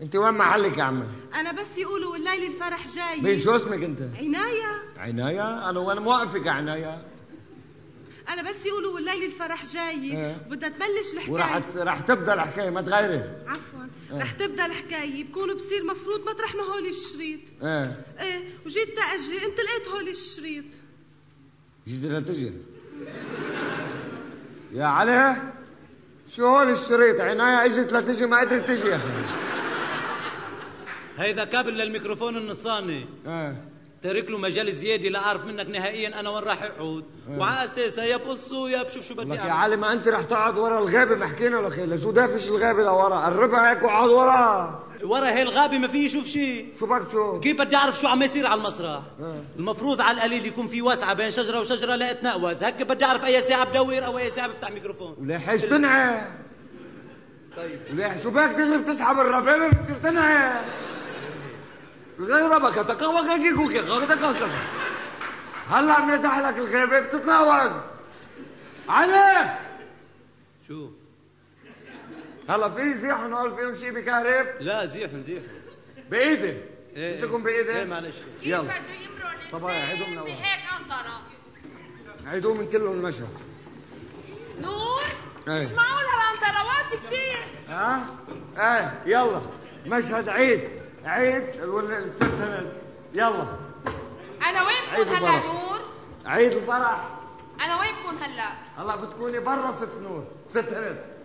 [SPEAKER 2] انت وين محلك يا عمي؟
[SPEAKER 1] أنا بس يقولوا الليلة الفرح جاي
[SPEAKER 2] مين شو اسمك أنت؟
[SPEAKER 1] عناية
[SPEAKER 2] عناية؟ أنا وين موقفك يا عناية؟
[SPEAKER 1] أنا بس يقولوا والليلة الفرح جاي
[SPEAKER 2] إيه.
[SPEAKER 1] بدها تبلش الحكاية
[SPEAKER 2] وراح راح تبدأ الحكاية ما تغيري
[SPEAKER 1] عفوا
[SPEAKER 2] إيه.
[SPEAKER 1] رح تبدأ الحكاية بكون بصير مفروض مطرح ما هولي الشريط
[SPEAKER 2] إيه
[SPEAKER 1] إيه وجيت تأجي قمت لقيت هولي الشريط
[SPEAKER 2] جيت لا تجي يا علي شو هول الشريط؟ عناية إجت لا تجي ما قدرت تجي يا أخي.
[SPEAKER 10] هيدا كابل للميكروفون النصاني.
[SPEAKER 2] إيه.
[SPEAKER 10] تارك له مجال زيادة لا أعرف منك نهائيا أنا وين راح اقعد
[SPEAKER 2] إيه.
[SPEAKER 10] وعلى اساسها يا بقصه يا بشوف شو بدي
[SPEAKER 2] لك يا علي ما أنت رح تقعد ورا الغابه ما حكينا ولا خير لشو دافش الغابه لورا؟ قربها هيك وقعد ورا.
[SPEAKER 10] ورا هي الغابة ما في يشوف شيء
[SPEAKER 2] شو بدك تشوف؟
[SPEAKER 10] كيف بدي أعرف شو عم يصير على المسرح؟
[SPEAKER 2] إيه.
[SPEAKER 10] المفروض على القليل يكون في وسعة بين شجرة وشجرة لا اتنقوز هيك بدي أعرف أي ساعة بدور أو أي ساعة بفتح ميكروفون.
[SPEAKER 2] وليه حاج تنعي
[SPEAKER 10] طيب.
[SPEAKER 2] وليه شو بك تغرب تسحب الربابه بتصير تنعي غيربك تقوى كيكو كي هلا عم يفتح لك الغابه بتتناوز عليك هلا في زيح نقول فيهم شيء بكهرب؟
[SPEAKER 10] لا زيحن زيحن
[SPEAKER 2] بايدي
[SPEAKER 10] إيه.
[SPEAKER 2] مسكهم بايدي
[SPEAKER 10] إيه معلش.
[SPEAKER 2] يلا. صبايا عيدوا من اول
[SPEAKER 1] بهيك انطرة
[SPEAKER 2] عيدوا من كلهم المشهد.
[SPEAKER 1] نور؟
[SPEAKER 2] إيه.
[SPEAKER 1] مش معقول هالانطروات كتير.
[SPEAKER 2] ها؟ إيه يلا. مشهد عيد. عيد الست هند يلا.
[SPEAKER 1] أنا وين بكون هلا. نور؟
[SPEAKER 2] عيد الفرح
[SPEAKER 1] أنا وين بكون هلا؟
[SPEAKER 2] هلا بتكوني برا ست نور ست هند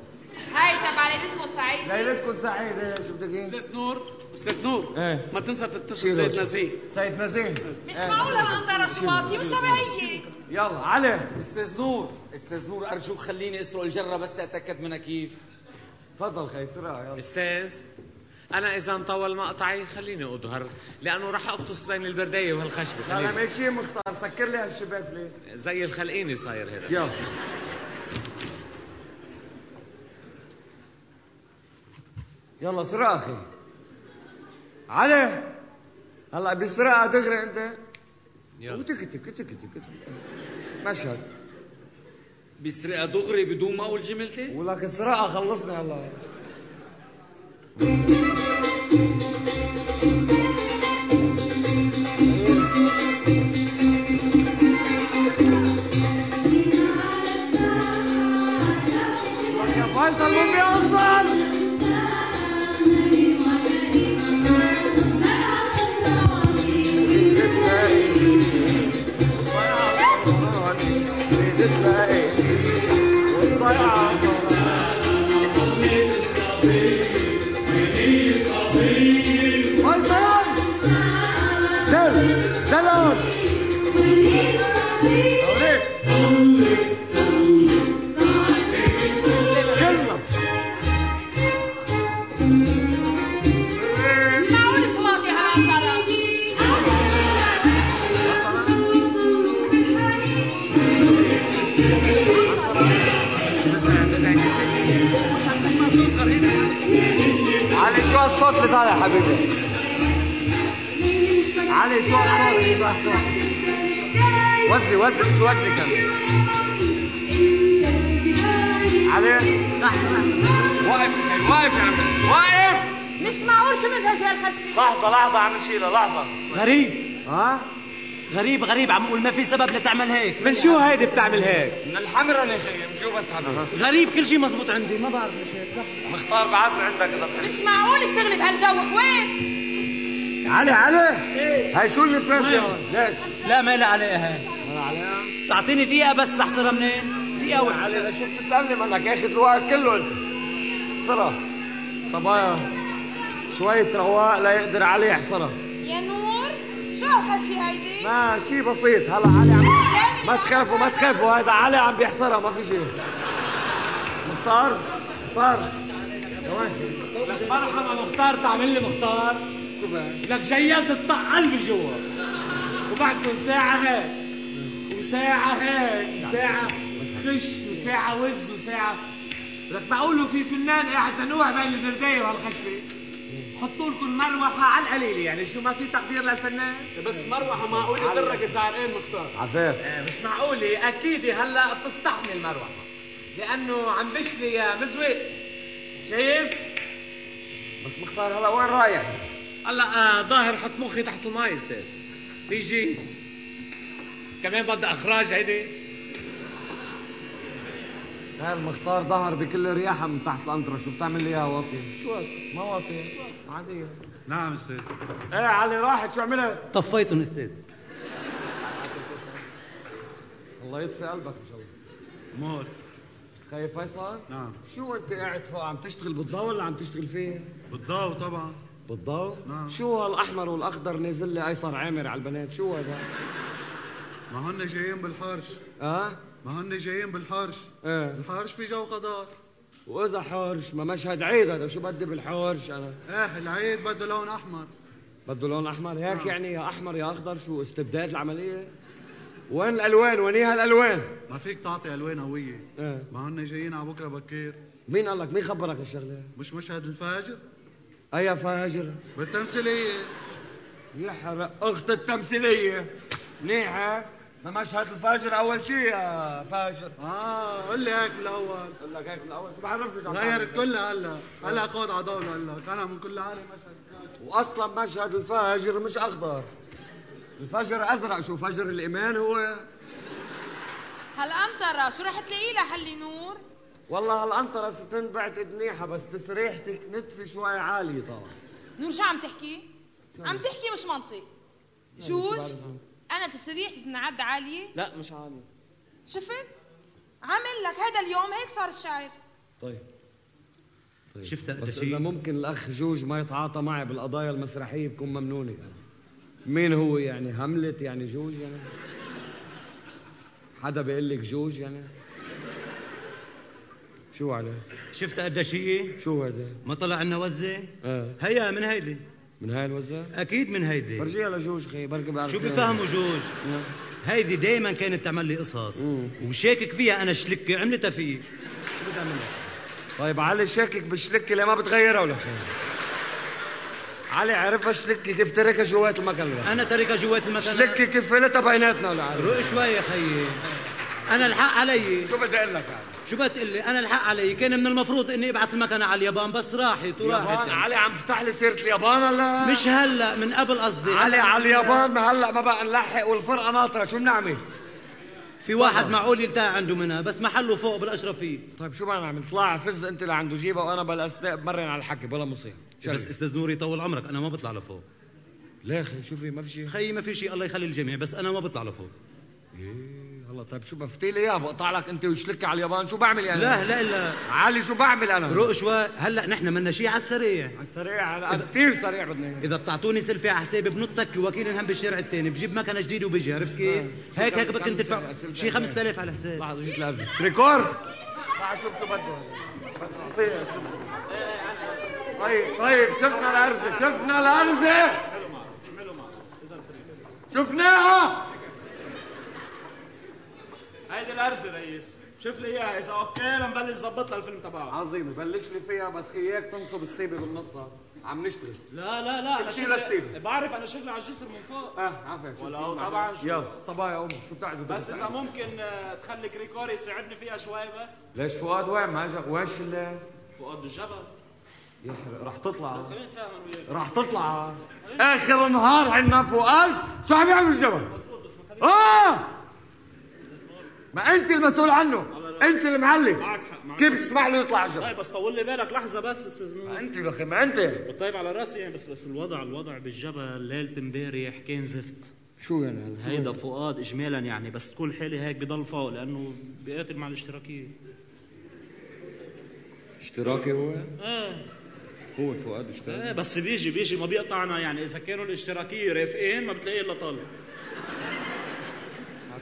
[SPEAKER 1] هاي تبع ليلتكم سعيدة
[SPEAKER 2] ليلتكم سعيدة شو بدك إيه؟
[SPEAKER 4] أستاذ نور أستاذ نور
[SPEAKER 2] إيه.
[SPEAKER 4] ما تنسى تتصل سيد. نزيه.
[SPEAKER 2] سيد نزيه.
[SPEAKER 1] مش
[SPEAKER 2] إيه.
[SPEAKER 1] معقول هالانطرة شو واطية مش طبيعية.
[SPEAKER 2] يلا علي
[SPEAKER 12] أستاذ نور أستاذ نور أرجوك خليني أسرق الجرة بس أتأكد منها كيف.
[SPEAKER 2] تفضل خي سرعة يلا.
[SPEAKER 16] أستاذ أنا إذا انطول مقطعي خليني اظهر لأنه راح أفطس بين البردايه وهالخشبة
[SPEAKER 2] لا لا
[SPEAKER 16] خليني.
[SPEAKER 2] ماشي مختار سكر لي هالشباك بليز
[SPEAKER 16] زي الخلقيني صاير هذا
[SPEAKER 2] يلا. يلا سرقة أخي علي هلا بسرقة دغري أنت.
[SPEAKER 12] يلا.
[SPEAKER 2] تك تك تك تك تك. مشهد.
[SPEAKER 12] بيسرقها دغري بدون ما أقول جملتي
[SPEAKER 2] ولك سرقة خلصنا هلا. حبيبي. علي شو هالصوت شو هالصوت وزي وزي مش وزي كمان علي واقف واقف يا عمي واقف.
[SPEAKER 18] مش معقول شو بدها شي هالخشي
[SPEAKER 2] لحظة لحظة عم شيلها لحظة.
[SPEAKER 10] غريب.
[SPEAKER 2] ها؟
[SPEAKER 10] غريب غريب عم أقول ما في سبب لتعمل هيك.
[SPEAKER 2] من شو هيدي بتعمل هيك؟ من الحمرة يا شيخ من شو بتعمل؟
[SPEAKER 10] غريب كل شيء مزبوط عندي ما بعرف ليش هيك. لحظة.
[SPEAKER 2] مختار بعد من عندك إذا
[SPEAKER 18] مش معقول الشغل بهالجو خويت
[SPEAKER 2] علي علي! هاي شو اللي هون؟ ليك
[SPEAKER 10] لا ما لها عليها هاي.
[SPEAKER 2] ما عليها
[SPEAKER 10] تعطيني دقيقة بس لحصرها منين؟ دقيقة واحدة
[SPEAKER 2] علي شو بتسألني منك ياخذ الوقت كله. انت صرا صبايا. شوية رواق لا يقدر علي يحصرها.
[SPEAKER 18] يا نور. شو هالخشي هيدي؟
[SPEAKER 2] ما شيء بسيط. هلا علي عم ما تخافوا ما تخافوا. هذا علي عم بيحصرها ما في شيء مختار؟ مختار.
[SPEAKER 3] لك مرحبا مختار تعمل لي مختار.
[SPEAKER 2] شو؟
[SPEAKER 3] لك جياز الطق قلبي جوا. وبعدكم ساعة هيك. وساعة هيك. وساعة خش وساعة وز وساعة لك معقول في فنان قاعد تنوع بين البرداية وهالخشبة؟ حطوا لكم مروحة على القليلة يعني. شو ما في تقدير للفنان؟
[SPEAKER 4] بس مروحة معقولة ترك سعرين مختار؟
[SPEAKER 2] عفاف
[SPEAKER 3] آه، مش معقولة. أكيد هلأ بتستحمل مروحة. لأنه عم بشلي يا مزوي. شايف؟
[SPEAKER 2] بس مختار هلأ وين رايح؟
[SPEAKER 3] هلأ آه ظاهر حط مخي تحت المي أستاذ بيجي. كمان بدها أخراج هيدي
[SPEAKER 2] هاي المختار ظهر بكل رياحة من تحت الأنطرة شو بتعمل لي إياها واطي؟ شو هاد؟ ما واطي عادية
[SPEAKER 9] نعم أستاذ
[SPEAKER 2] إيه علي راحت شو عملت؟
[SPEAKER 10] طفيتهم أستاذ
[SPEAKER 2] الله يطفي قلبك إن شاء الله
[SPEAKER 9] مور
[SPEAKER 2] خايف فيصل؟
[SPEAKER 9] نعم
[SPEAKER 2] شو أنت قاعد فوق عم تشتغل بالضوء ولا عم تشتغل فيه؟
[SPEAKER 9] بالضوء طبعا
[SPEAKER 2] بالضوء؟
[SPEAKER 9] نعم.
[SPEAKER 2] شو هالأحمر والأخضر نازل لي أيسر عامر على البنات شو هذا؟
[SPEAKER 9] ما هن جايين بالحرش
[SPEAKER 2] آه؟
[SPEAKER 9] ما هن جايين بالحرش
[SPEAKER 2] إيه
[SPEAKER 9] الحرش في جو خضار
[SPEAKER 2] وإذا حرش ما مشهد عيد هذا شو بدي بالحرش أنا؟
[SPEAKER 9] إيه العيد بده لون أحمر
[SPEAKER 2] بده لون أحمر هيك
[SPEAKER 9] نعم.
[SPEAKER 2] يعني يا أحمر يا أخضر شو استبداد العملية؟ وين الألوان؟ وين هي الألوان؟
[SPEAKER 9] ما فيك تعطي ألوان هويه
[SPEAKER 2] إيه
[SPEAKER 9] ما هن جايين على بكرة بكير
[SPEAKER 2] مين قال لك؟ مين خبرك الشغله؟
[SPEAKER 9] مش مشهد الفاجر
[SPEAKER 2] أي فاجر؟
[SPEAKER 9] بالتمثيلية
[SPEAKER 2] يحرق أخت التمثيلية منيحة ما مشهد الفاجر أول شيء يا فاجر.
[SPEAKER 9] آه قول لي هيك من الأول
[SPEAKER 2] قول لك هيك من الأول شو بعرفني شو عم
[SPEAKER 9] غيرت؟ كلها هلا. هلا خود على دولة هلا. كان من كل عالم مشهد.
[SPEAKER 2] واصلا مشهد الفاجر مش أخضر. الفجر أزرق. شو فجر الإيمان هو؟
[SPEAKER 13] هالقنطرة شو رح تلاقي لها حلي نور؟
[SPEAKER 2] والله هالقنطرة ستنبعت منيحة بس تسريحتك نتفة شوي عالية طبعا.
[SPEAKER 13] نور شو عم تحكي؟ عم تحكي مش منطق. جوج أنا تسريحتي تنعد عالية؟
[SPEAKER 2] لا مش عالية.
[SPEAKER 13] شفت؟ عامل لك هذا اليوم هيك صار الشعر.
[SPEAKER 2] طيب. طيب.
[SPEAKER 10] شفتها قد
[SPEAKER 2] بس
[SPEAKER 10] شيء؟
[SPEAKER 2] إذا ممكن الأخ جوج ما يتعاطى معي بالقضايا المسرحية بكون ممنونة يعني. مين هو يعني؟ هملت يعني جوج يعني؟ حدا بيقول لك جوج يعني؟ شو عليه؟
[SPEAKER 10] شفت قد شيء؟
[SPEAKER 2] شو هذا؟
[SPEAKER 10] ما طلع لنا وزة؟
[SPEAKER 2] آه.
[SPEAKER 10] هيا من هيدي.
[SPEAKER 2] من هاي الوزة
[SPEAKER 10] أكيد من هيدي.
[SPEAKER 2] فرجيها لجوج خي بركي بعرف
[SPEAKER 10] شو. بيفهموا جوج؟ هيدي دايما كانت تعمل لي قصص. وشاكك فيها أنا شلكة عملتها فيه شو بدي اعمل؟
[SPEAKER 2] طيب علي شاكك بالشلكة اللي ما بتغيرها ولا علي عرفها شلكة كيف تركها جوات المكان
[SPEAKER 10] أنا تاركها جوات المكان
[SPEAKER 2] شلكة كيف فلتها بيناتنا ولا عارف
[SPEAKER 10] روق شوي يا خيي. أنا الحق علي.
[SPEAKER 2] شو بدي أقول لك؟ يعني
[SPEAKER 10] شو بتقول لي؟ أنا الحق علي. كان من المفروض إني أبعث المكنه على اليابان بس راحت وراحت.
[SPEAKER 2] اليابان علي عم فتح لي سيرة اليابان ولا؟
[SPEAKER 10] مش هلأ من قبل قصدي.
[SPEAKER 2] علي على اليابان ما هلأ ما بقى نلحق والفرقة ناطرة. شو بنعمل؟
[SPEAKER 10] في واحد معقول يلتقى عنده منها بس محله فوق بالأشرفية.
[SPEAKER 2] طيب شو بدنا نعمل؟ طلع فز أنت لعنده جيبها وأنا بالاثناء بمرن على الحكي بلا مصير.
[SPEAKER 10] بس أستاذ نوري طول عمرك أنا ما بطلع لفوق.
[SPEAKER 2] ليه خي شو في؟ ما في شيء؟
[SPEAKER 10] خيي ما في شيء الله يخلي الجميع بس أنا ما بطلع لفوق.
[SPEAKER 2] إيه. هلا طيب شو بفتي لي إياه؟ بقطع لك أنت وشلك على اليابان. شو بعمل يعني؟
[SPEAKER 10] لا لا لا.
[SPEAKER 2] علي شو بعمل أنا؟
[SPEAKER 10] روق شوي. هلأ نحن منا شيء على السريع.
[SPEAKER 2] على السريع أنا كثير سريع بدنا إياه.
[SPEAKER 10] إذا بتعطوني سلفي على حسابي بنطك وكيل انهم بالشارع الثاني بجيب مكنة جديدة وبيجي عرفت كيف؟
[SPEAKER 2] شو
[SPEAKER 10] هيك هيك بدك تدفع؟ شيء 5000 على حساب.
[SPEAKER 2] لحظة جيت لازم؟ كريكور. تعال شوف شو بده. طيب طيب شفنا الأرزة شفنا الأرزة. شفناها؟
[SPEAKER 8] هيدي الارزه ريس شوف لي إياها إذا okay لنبلش ظبط لها الفيلم تبعها
[SPEAKER 2] عظيم بلش لي فيها بس إياك تنصب السيبة بالنص عم نشتغل.
[SPEAKER 8] لا لا لا
[SPEAKER 2] شيء
[SPEAKER 8] شغلي-
[SPEAKER 2] للسيبه
[SPEAKER 8] بعرف أنا شغلي على الجسر من فوق.
[SPEAKER 2] آه عافيك
[SPEAKER 8] ولا طبعا شو-
[SPEAKER 2] يلا. صبايا قوموا شو بتعدوا
[SPEAKER 8] بس إذا ممكن آه، تخلي كريكوري يساعدني فيها شوي بس.
[SPEAKER 2] ليش فؤاد وين؟ ما اجى وين الشله
[SPEAKER 8] فؤاد بالجبل.
[SPEAKER 2] يحرق رح تطلع. رح تطلع. آخر نهار عندنا فؤاد. شو عم يعمل الجبل آه! ما انت المسؤول عنه. انت المعلم.
[SPEAKER 8] معك حق معك
[SPEAKER 2] كيف. تسمح له يطلع على الجبل
[SPEAKER 8] طيب بس طول لي بالك لحظة بس أستاذ نور.
[SPEAKER 2] انت يا أخي ما انت.
[SPEAKER 8] طيب على رأسي يعني بس بس الوضع الوضع بالجبل ليلة امبارح كان زفت
[SPEAKER 2] شو يعني هذا؟
[SPEAKER 8] هيدا فؤاد اجمالا يعني بس تكون الحاله هيك بضل فوق لأنه بيقاتل مع الاشتراكية.
[SPEAKER 2] اشتراكي هو؟
[SPEAKER 8] آه
[SPEAKER 2] هو فؤاد اشتراكي.
[SPEAKER 8] إيه بس بيجي بيجي ما بيقطعنا يعني. إذا كانوا الاشتراكية رافقين ما بتلاقيه إلا طالع.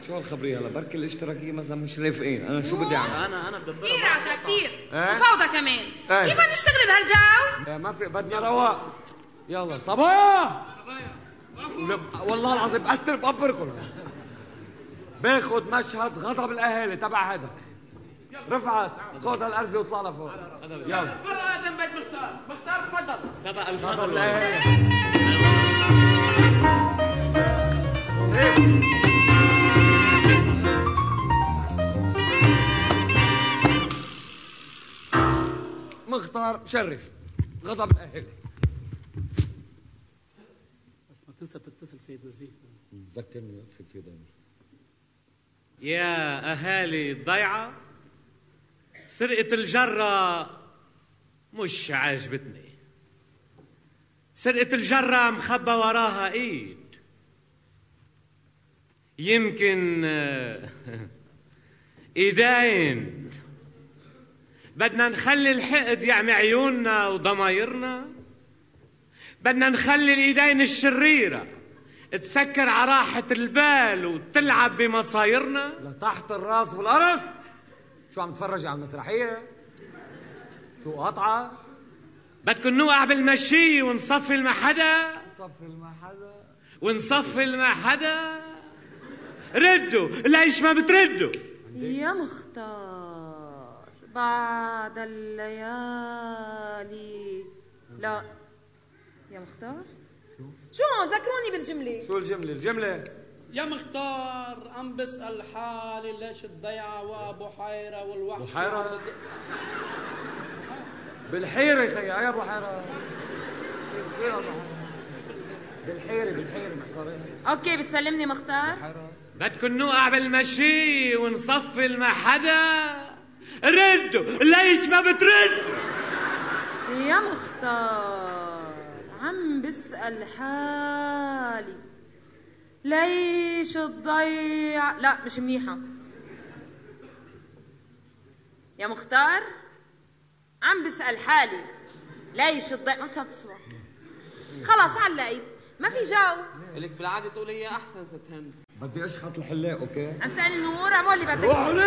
[SPEAKER 2] شو هالخبرية هلا؟ بركي الاشتراكية مثلا مش رافقين. أنا شو بدي أعمل؟
[SPEAKER 8] أنا أنا بدبرها
[SPEAKER 13] كثير عشا كثير.
[SPEAKER 2] إيه؟
[SPEAKER 13] وفوضى كمان.
[SPEAKER 2] إيه.
[SPEAKER 13] كيف نشتغل بهالجو؟
[SPEAKER 2] إيه، ما في بدنا رواق. يلا صباح والله العظيم بقتل بقبركم باخذ مشهد غضب الأهالي تبع هذا. رفعت خذ هالارزه واطلع لفوق. يلا.
[SPEAKER 15] فرق آدم بيت مختار. مختار تفضل.
[SPEAKER 3] سبق الفضل
[SPEAKER 2] الأهالي. مختار مشرف غضب الاهالي
[SPEAKER 4] بس ما تنسى تتصل سيد نزيف
[SPEAKER 2] ذكرني في في دايما
[SPEAKER 3] يا أهالي الضيعة سرقة الجرة مش عاجبتني. سرقة الجرة مخبى وراها إيد. يمكن آه، إيدين. بدنا نخلي الحقد يعمي عيوننا وضمايرنا. بدنا نخلي الإيدين الشريرة تسكر على راحة البال وتلعب بمصايرنا.
[SPEAKER 2] لتحت الراس والارض شو عم تفرجي على المسرحية؟ شو قطعة؟
[SPEAKER 3] بدكن نوقع بالمشي ونصفي ما حدا
[SPEAKER 2] صف ما حدا
[SPEAKER 3] ونصفي ما حدا ردوا ليش ما بتردوا؟
[SPEAKER 13] يا مختار بعد الليالي. لا. يا مختار
[SPEAKER 2] شو؟
[SPEAKER 13] شو؟ ذكروني بالجملة.
[SPEAKER 2] شو الجملة؟ الجملة؟
[SPEAKER 15] يا مختار عم بسأل حالي ليش الضيعة وأبو حيرة والوحش؟
[SPEAKER 2] بحيرة؟ بالحيرة خيي يا أبو حيرة؟ شو شو يا بالحيرة بالحيرة محتارين
[SPEAKER 13] أوكي بتسلمني مختار.
[SPEAKER 3] بدكن نوقع بالمشي ونصفي ما حدا ردوا ليش ما بتردوا
[SPEAKER 13] يا مختار عم بسأل حالي. ليش تضيع لا مش منيحة. يا مختار عم بسأل حالي. ليش تضيع ما بتعرف تسمع. خلاص علقت ما في جو.
[SPEAKER 15] لك بالعادة تقول هي أحسن ست هند.
[SPEAKER 2] بدي أشخط الحلاق okay؟
[SPEAKER 13] عم تسألني نور اعمل اللي بدك.
[SPEAKER 2] هون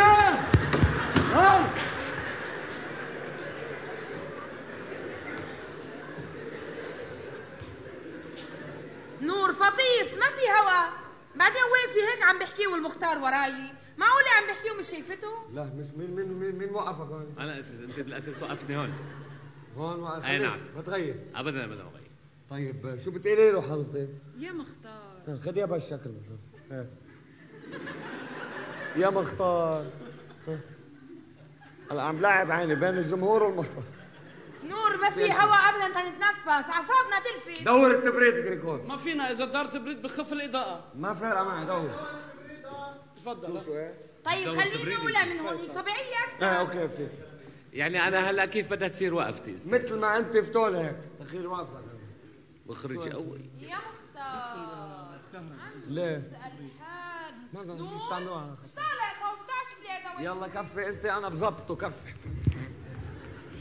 [SPEAKER 13] نور فطيس ما في هوا؟ بعدين وين في هيك عم بحكي والمختار وراي؟ معقولة عم بحكي ومش شايفته؟
[SPEAKER 2] لا مش مين مين مين, مين وقفك هون؟
[SPEAKER 3] أنا أساس أنت بالأساس وقفتني هون.
[SPEAKER 2] هون وقف
[SPEAKER 3] أي نعم.
[SPEAKER 2] ما تغير
[SPEAKER 3] أبدا أبدا أغير
[SPEAKER 2] طيب شو بتقولي له حضرتك؟
[SPEAKER 13] يا مختار.
[SPEAKER 2] خذ يا بالشكل مثلا إيه. يا مختار. هلا عم لعب عيني بين الجمهور والمختار
[SPEAKER 13] نور ما في
[SPEAKER 2] يا
[SPEAKER 13] هوا ابدا تنتنفس. أعصابنا تلفت.
[SPEAKER 2] دور التبريد كريكون
[SPEAKER 15] ما فينا إذا دارت بريد بخف الإضاءة.
[SPEAKER 2] ما فارقة معي دور.
[SPEAKER 15] تفضل.
[SPEAKER 2] شو إيه
[SPEAKER 13] طيب خليني
[SPEAKER 3] تبريد.
[SPEAKER 13] اقولها من هون. طبيعية أكثر
[SPEAKER 2] إيه أوكي في
[SPEAKER 3] يعني أنا هلا كيف بدها تصير وقفتي؟
[SPEAKER 2] مثل ما أنت فتول هيك. أخير واقفك
[SPEAKER 3] بخرج أول.
[SPEAKER 13] يا مختار.
[SPEAKER 2] ليه؟ مش
[SPEAKER 13] طالع لي هذا وين؟
[SPEAKER 2] يلا كفي أنت أنا بظبطه كفي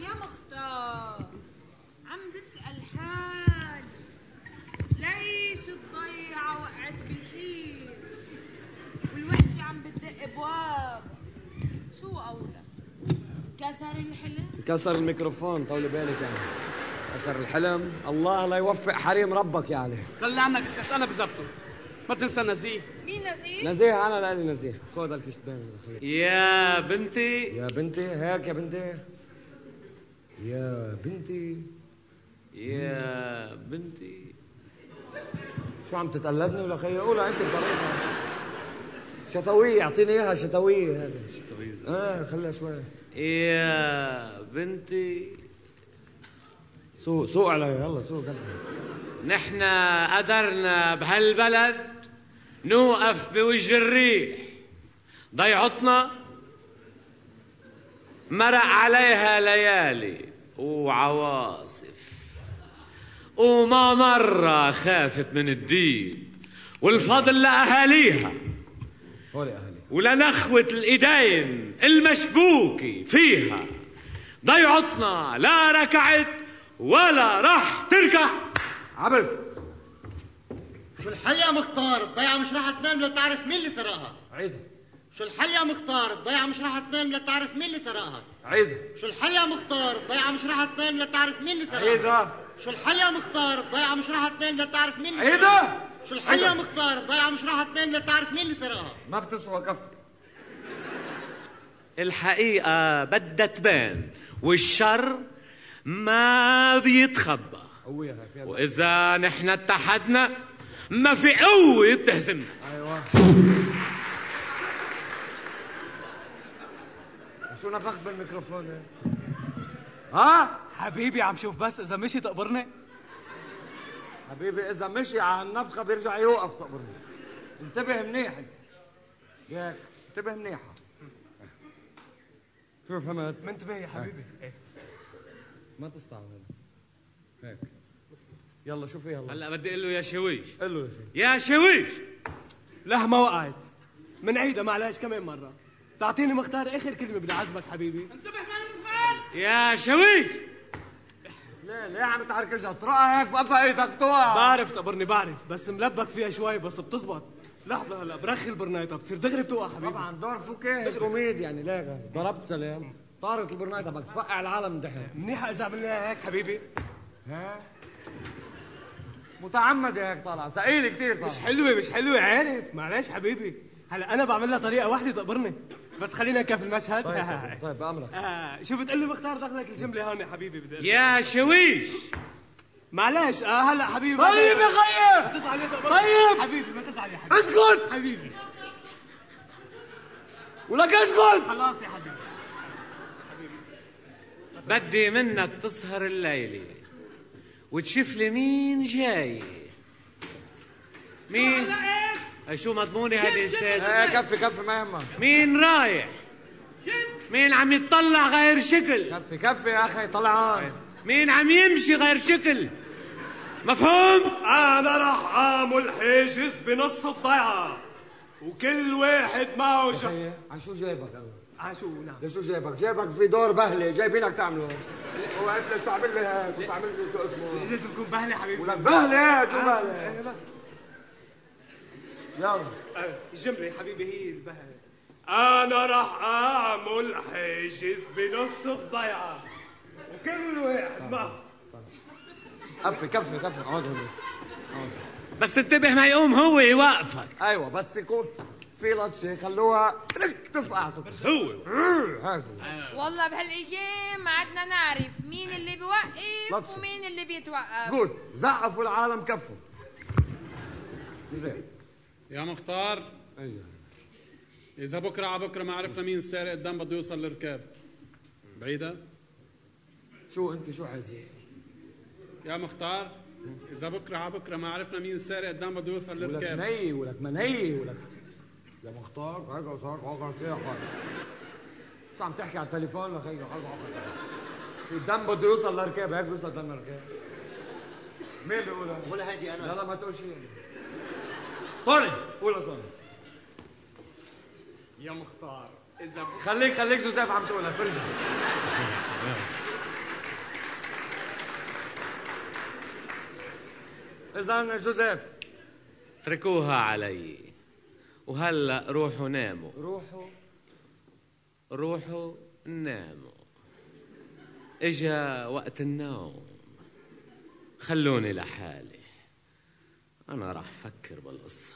[SPEAKER 13] يا مختار عم بسأل حالي ليش الضيعة وقعت بالحيط والوحشة عم بتدق ابواب شو اولى كسر الحلم؟
[SPEAKER 2] كسر الميكروفون طولي بالك يعني. كسر الحلم. الله لا يوفق حريم ربك يعني
[SPEAKER 15] خلي عنك أستاذ أنا بزبطه. ما تنسى نزيه.
[SPEAKER 13] مين نزيه؟
[SPEAKER 2] نزيه أنا لالي نزيه. خذ الكشتبان
[SPEAKER 3] يا بنتي.
[SPEAKER 2] يا بنتي هيك يا بنتي. يا بنتي.
[SPEAKER 3] يا بنتي.
[SPEAKER 2] شو عم تتقلدني ولا خيي؟ قولها أنت بطريقة. شتويه أعطيني إياها شتويه هذه
[SPEAKER 3] شتويه
[SPEAKER 2] آه خليها شوي.
[SPEAKER 3] يا بنتي.
[SPEAKER 2] سوق سوق عليها يلا سوق.
[SPEAKER 3] نحن قدرنا بهالبلد نوقف بوجه الريح. ضيعتنا؟ مرق عليها ليالي. وعواصف. وما مرة خافت من الدين والفضل لأهاليها ولنخوة الإيدين المشبوكة فيها. ضيعتنا لا ركعت ولا راح تركع.
[SPEAKER 2] عبد.
[SPEAKER 19] شو الحل يا مختار؟ الضيعة مش راح تنام لتعرف مين اللي سرقها.
[SPEAKER 2] عيد
[SPEAKER 19] شو الحل يا مختار؟ الضيعة مش راح تنام لتعرف مين اللي سرقها.
[SPEAKER 2] عيد
[SPEAKER 19] شو الحل يا مختار؟ الضيعة مش راح تنام لتعرف مين اللي سرقها.
[SPEAKER 2] عيدة
[SPEAKER 19] شو الحل يا مختار؟ الضيعة مش راح تنام لتعرف مين اللي سرقها. شو الحل يا. مختار؟ الضيعة مش راح تنام لتعرف مين اللي سرقها.
[SPEAKER 2] ما بتسوى كف
[SPEAKER 3] الحقيقة بدها تبان والشر ما بيتخبى. وإذا نحن اتحدنا ما في قوة بتهزمنا
[SPEAKER 2] أيوه. شو نفخت بالميكروفون؟ هيك؟ ها؟
[SPEAKER 15] حبيبي عم شوف بس إذا مشي تقبرني.
[SPEAKER 2] حبيبي إذا مشي على النفخه بيرجع يوقف تقبرني. انتبه منيح أنت. ياك انتبه منيحه شو فهمت؟
[SPEAKER 15] منتبه يا حبيبي. إيه.
[SPEAKER 2] ما تستعمل. هيك. يلا شو في هلا
[SPEAKER 3] هلا بدي أقول له يا شويش.
[SPEAKER 2] قل له يا شيخ
[SPEAKER 3] يا شويش!
[SPEAKER 15] لا ما وقعت منعيدها معلش كمان مرة. تعطيني مختار آخر كلمة بدي اعذبك حبيبي.
[SPEAKER 3] يا شويش!
[SPEAKER 2] ليه ليه عم تعركشها اطرقها هيك بقفا إيدك تقع
[SPEAKER 15] بعرف تقبرني بعرف. بس ملبك فيها شوي بس بتزبط. لحظة هلا برخي البرنايطة. بتصير دغري بتوقع حبيبي.
[SPEAKER 2] طبعا دور فوكيه كوميد يعني. ليه ضربت سلام. طارت البرنايطة بدك تفقع العالم دحين
[SPEAKER 15] منيحة إذا عملناها هيك حبيبي.
[SPEAKER 2] ها؟ متعمد هيك طالع ثقيل كثير طالع
[SPEAKER 15] مش حلوة مش حلوة عارف؟ معلش حبيبي. هلا أنا بعمل لها طريقة واحدة تقبرني. بس خلينا نكفي المشهد.
[SPEAKER 2] طيب طيب, طيب بأمرك.
[SPEAKER 15] آه شو بتقول لي مختار دخلك الجملة هون يا حبيبي؟ بدي.
[SPEAKER 3] يا شويش!
[SPEAKER 15] معلش آه هلا حبيبي
[SPEAKER 2] طيب يا خيي
[SPEAKER 15] ما تزعل يا.
[SPEAKER 2] طيب.
[SPEAKER 15] حبيبي ما تزعل يا حبيبي.
[SPEAKER 2] اسكت!
[SPEAKER 15] حبيبي.
[SPEAKER 2] ولك اسكت!
[SPEAKER 15] خلاص يا حبيبي.
[SPEAKER 3] بدي منك تسهر الليلة. وتشوف لي مين جاي. مين؟ شو مضمونة هذه أستاذ؟
[SPEAKER 2] إيه كفي كفي ما يهمك.
[SPEAKER 3] مين رايح؟ مين عم يتطلع غير شكل؟
[SPEAKER 2] كفي كفي يا أخي طلعان
[SPEAKER 3] مين عم يمشي غير شكل؟ مفهوم؟
[SPEAKER 15] أنا راح أعمل حاجز بنص الضيعة وكل واحد معه
[SPEAKER 2] خيي عن شو جايبك؟
[SPEAKER 15] أنا نعم
[SPEAKER 2] لشو جايبك جايبك في دور بهلة جايبينك تعمله. وقف لك تعمل لي هيك وتعمل لي شو اسمه.
[SPEAKER 15] لازم تكون بهلة حبيبي.
[SPEAKER 2] ولك بهلة؟ شو
[SPEAKER 15] آه، بهلة؟ لا.
[SPEAKER 2] يلا.
[SPEAKER 15] آه، الجملة يا حبيبي هي البهلة. أنا راح أعمل حاجز بنص الضيعة. وكل واحد معه
[SPEAKER 2] كفي كفي كفي. اعوذ بالله
[SPEAKER 3] بس انتبه ما يقوم هو يوقفك.
[SPEAKER 2] أيوه بس يكون في لطشه خلوها ترك تفقع
[SPEAKER 3] بس هو
[SPEAKER 13] والله بهالايام ما عدنا نعرف مين اللي بيوقف. ومين اللي بيتوقف.
[SPEAKER 2] قول. زقفوا العالم كفوا زين.
[SPEAKER 6] يا مختار. إذا بكرة على بكرة ما عرفنا مين السارق قدام بده يوصل للركاب. بعيدة؟
[SPEAKER 2] شو أنت شو حاسس؟
[SPEAKER 6] يا مختار إذا بكرة على بكرة ما عرفنا مين السارق قدام بده يوصل
[SPEAKER 2] ولك
[SPEAKER 6] للركاب.
[SPEAKER 2] ني ولك مني ولك يا مختار. هيك صار عقل يا اخوان شو عم تحكي على التليفون لخيي عقل عقل في الدم بده يوصل للركاب هيك بيوصل دم الركاب مين بيقولها؟
[SPEAKER 19] ولا هيدي أنا.
[SPEAKER 2] يلا ما تقول شيء طوني قولها طوني
[SPEAKER 15] يا مختار إذا
[SPEAKER 2] خليك خليك جوزيف عم تقولها فرجي اذا جوزيف.
[SPEAKER 3] اتركوها علي. وهلا روحوا ناموا.
[SPEAKER 2] روحوا.
[SPEAKER 3] روحوا ناموا. إجا وقت النوم. خلوني لحالي. أنا راح أفكر بالقصة.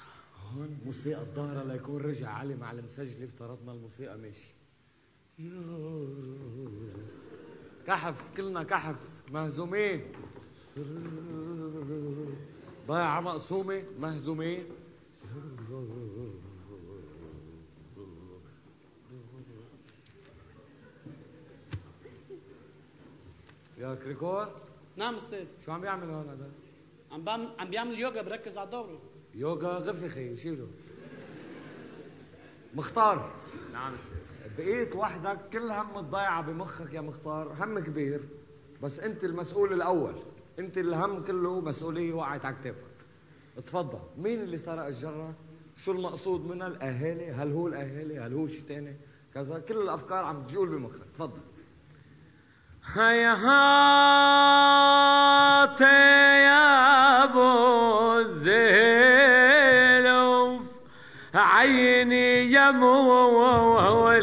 [SPEAKER 2] هون موسيقى الظاهرة ليكون رجع علي مع المسجلة افترضنا الموسيقى ماشي. كحف كلنا كحف. مهزومين. ضايعة مقسومة مهزومين. يا كريكور
[SPEAKER 4] نعم أستاذ
[SPEAKER 2] شو عم بيعمل هون هذا؟
[SPEAKER 4] عم بعمل عم بيعمل يوجا بركز على
[SPEAKER 2] يوغا غفي خي شيله مختار
[SPEAKER 3] نعم
[SPEAKER 2] بقيت وحدك كل هم الضيعة بمخك يا مختار هم كبير بس انت المسؤول الأول انت الهم كله مسؤولية وقعت على كتافك اتفضل مين اللي سرق الجرة شو المقصود منها؟ الأهالي. هل هو الأهالي؟ هل هو شيء تاني؟ كذا. كل الأفكار عم تجول بمخك. تفضل.
[SPEAKER 3] هيهات يا أبو الزلوف. عيني يا مولي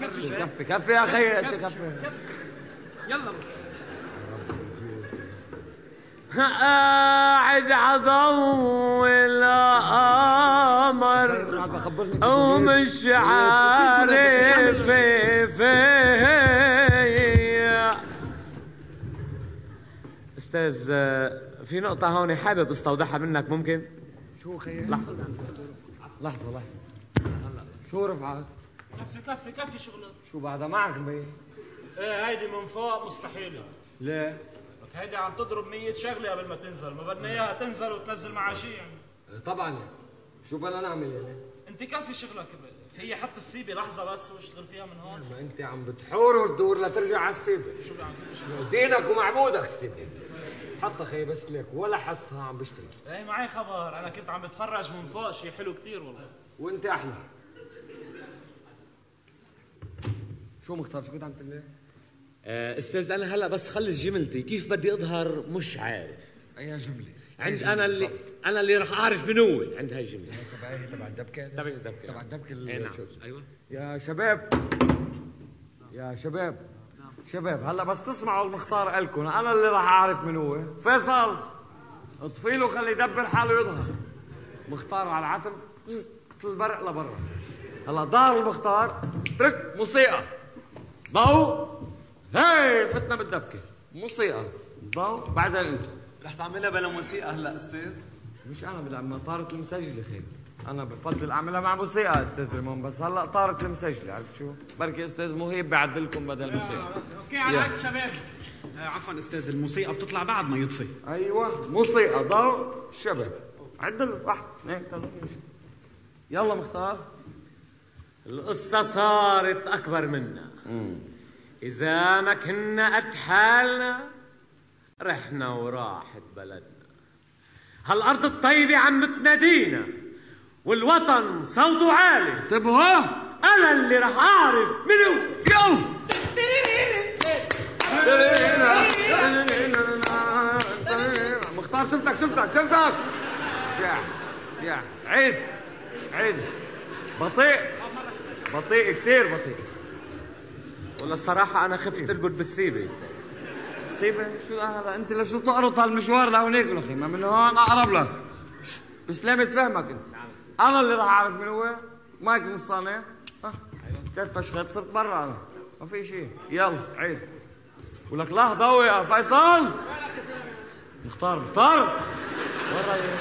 [SPEAKER 2] كفي. كفي يا أخي. كفي.
[SPEAKER 4] يلا.
[SPEAKER 3] قاعد عضو القمر ومش عارف فيا أستاذ في نقطة هون حابب أستوضحها منك ممكن؟
[SPEAKER 2] شو خيي
[SPEAKER 3] لحظة.
[SPEAKER 2] لحظة لحظة. شو رفعت؟
[SPEAKER 8] كفي كفي كفي شغلك.
[SPEAKER 2] شو بعدها معك بي؟
[SPEAKER 8] إيه هيدي من فوق مستحيلة.
[SPEAKER 2] ليه؟
[SPEAKER 8] لك هيدي عم تضرب 100 شغلة قبل ما تنزل. ما بدنا إياها تنزل وتنزل معها شيء يعني.
[SPEAKER 2] طبعا. يعني. شو بدنا نعمل يعني؟
[SPEAKER 8] أنت كفي شغلك. هي حط السيبة لحظة بس واشتغل فيها من هون.
[SPEAKER 2] ما أنت عم بتحور وتدور لترجع على السيبة.
[SPEAKER 8] شو عم
[SPEAKER 2] دينك ومعبودك السيبة. حط خي بس لك ولا حسها عم بشتغل.
[SPEAKER 8] إيه معي خبر. أنا كنت عم بتفرج من فوق شيء حلو كتير والله.
[SPEAKER 2] وأنت أحلى شو مختار؟ شو كنت عم تقول؟ لي؟
[SPEAKER 3] أستاذ أنا هلا بس خلص جملتي. كيف بدي أظهر؟ مش عارف.
[SPEAKER 2] أي جملة؟
[SPEAKER 3] عند أنا اللي أنا اللي راح أعرف من هو. عند هاي الجمله
[SPEAKER 2] تبع إيه؟ تبع الدبكة؟
[SPEAKER 3] تبع الدبكة.
[SPEAKER 2] تبع الدبكة
[SPEAKER 3] اي نعم.
[SPEAKER 2] شو-
[SPEAKER 3] أيوه.
[SPEAKER 2] يا شباب. يا شباب. شباب هلا بس تسمعوا المختار إلكم. أنا اللي راح أعرف من هو. فيصل اطفي له خليه يدبر حاله يظهر. مختار على العتم. مثل البرق لبرا. هلا ظهر المختار. ترك موسيقى. ضوء هي فتنا بالدبكة. موسيقى. ضوء بعدين أنتم
[SPEAKER 20] رح تعملها بلا موسيقى هلا أستاذ.
[SPEAKER 2] مش أنا بدي اعملها طارت المسجلة خير. أنا بفضل أعملها مع موسيقى أستاذ ريمون. بس هلا طارت المسجلة عرفت شو؟ بركي أستاذ مهيب بعدلكم بدل موسيقى.
[SPEAKER 10] أوكي على شباب. آه، عفوا أستاذ الموسيقى بتطلع بعد ما يطفي.
[SPEAKER 2] أيوه موسيقى ضوء شباب عدل واحد اثنين ثلاثة يلا مختار.
[SPEAKER 3] القصة صارت أكبر منا. إذا ما كنا قد حالنا رحنا وراحت بلدنا. هالأرض الطيبة عم بتنادينا والوطن صوته عالي.
[SPEAKER 2] انتبهوا.
[SPEAKER 3] أنا اللي رح أعرف منو.
[SPEAKER 2] يلا. مختار شفتك شفتك شفتك يا يا. عيد عيد. بطيء. بطيء كثير بطيء.
[SPEAKER 3] ولا الصراحة أنا خفت أرقد بالسيبة. يا أستاذ
[SPEAKER 2] سيبه. شو هذا أنت لشو تقرط هالمشوار لهونيك لخي ما من هون أقرب لك. بسلامة فهمك انت أنا اللي راح أعرف من هو. مايك نصانع ها؟ كيف فشخت صرت برا أنا. ما في شيء. يلا عيد. ولك لا ضوي يا فيصل. مختار مختار. ورا إيه؟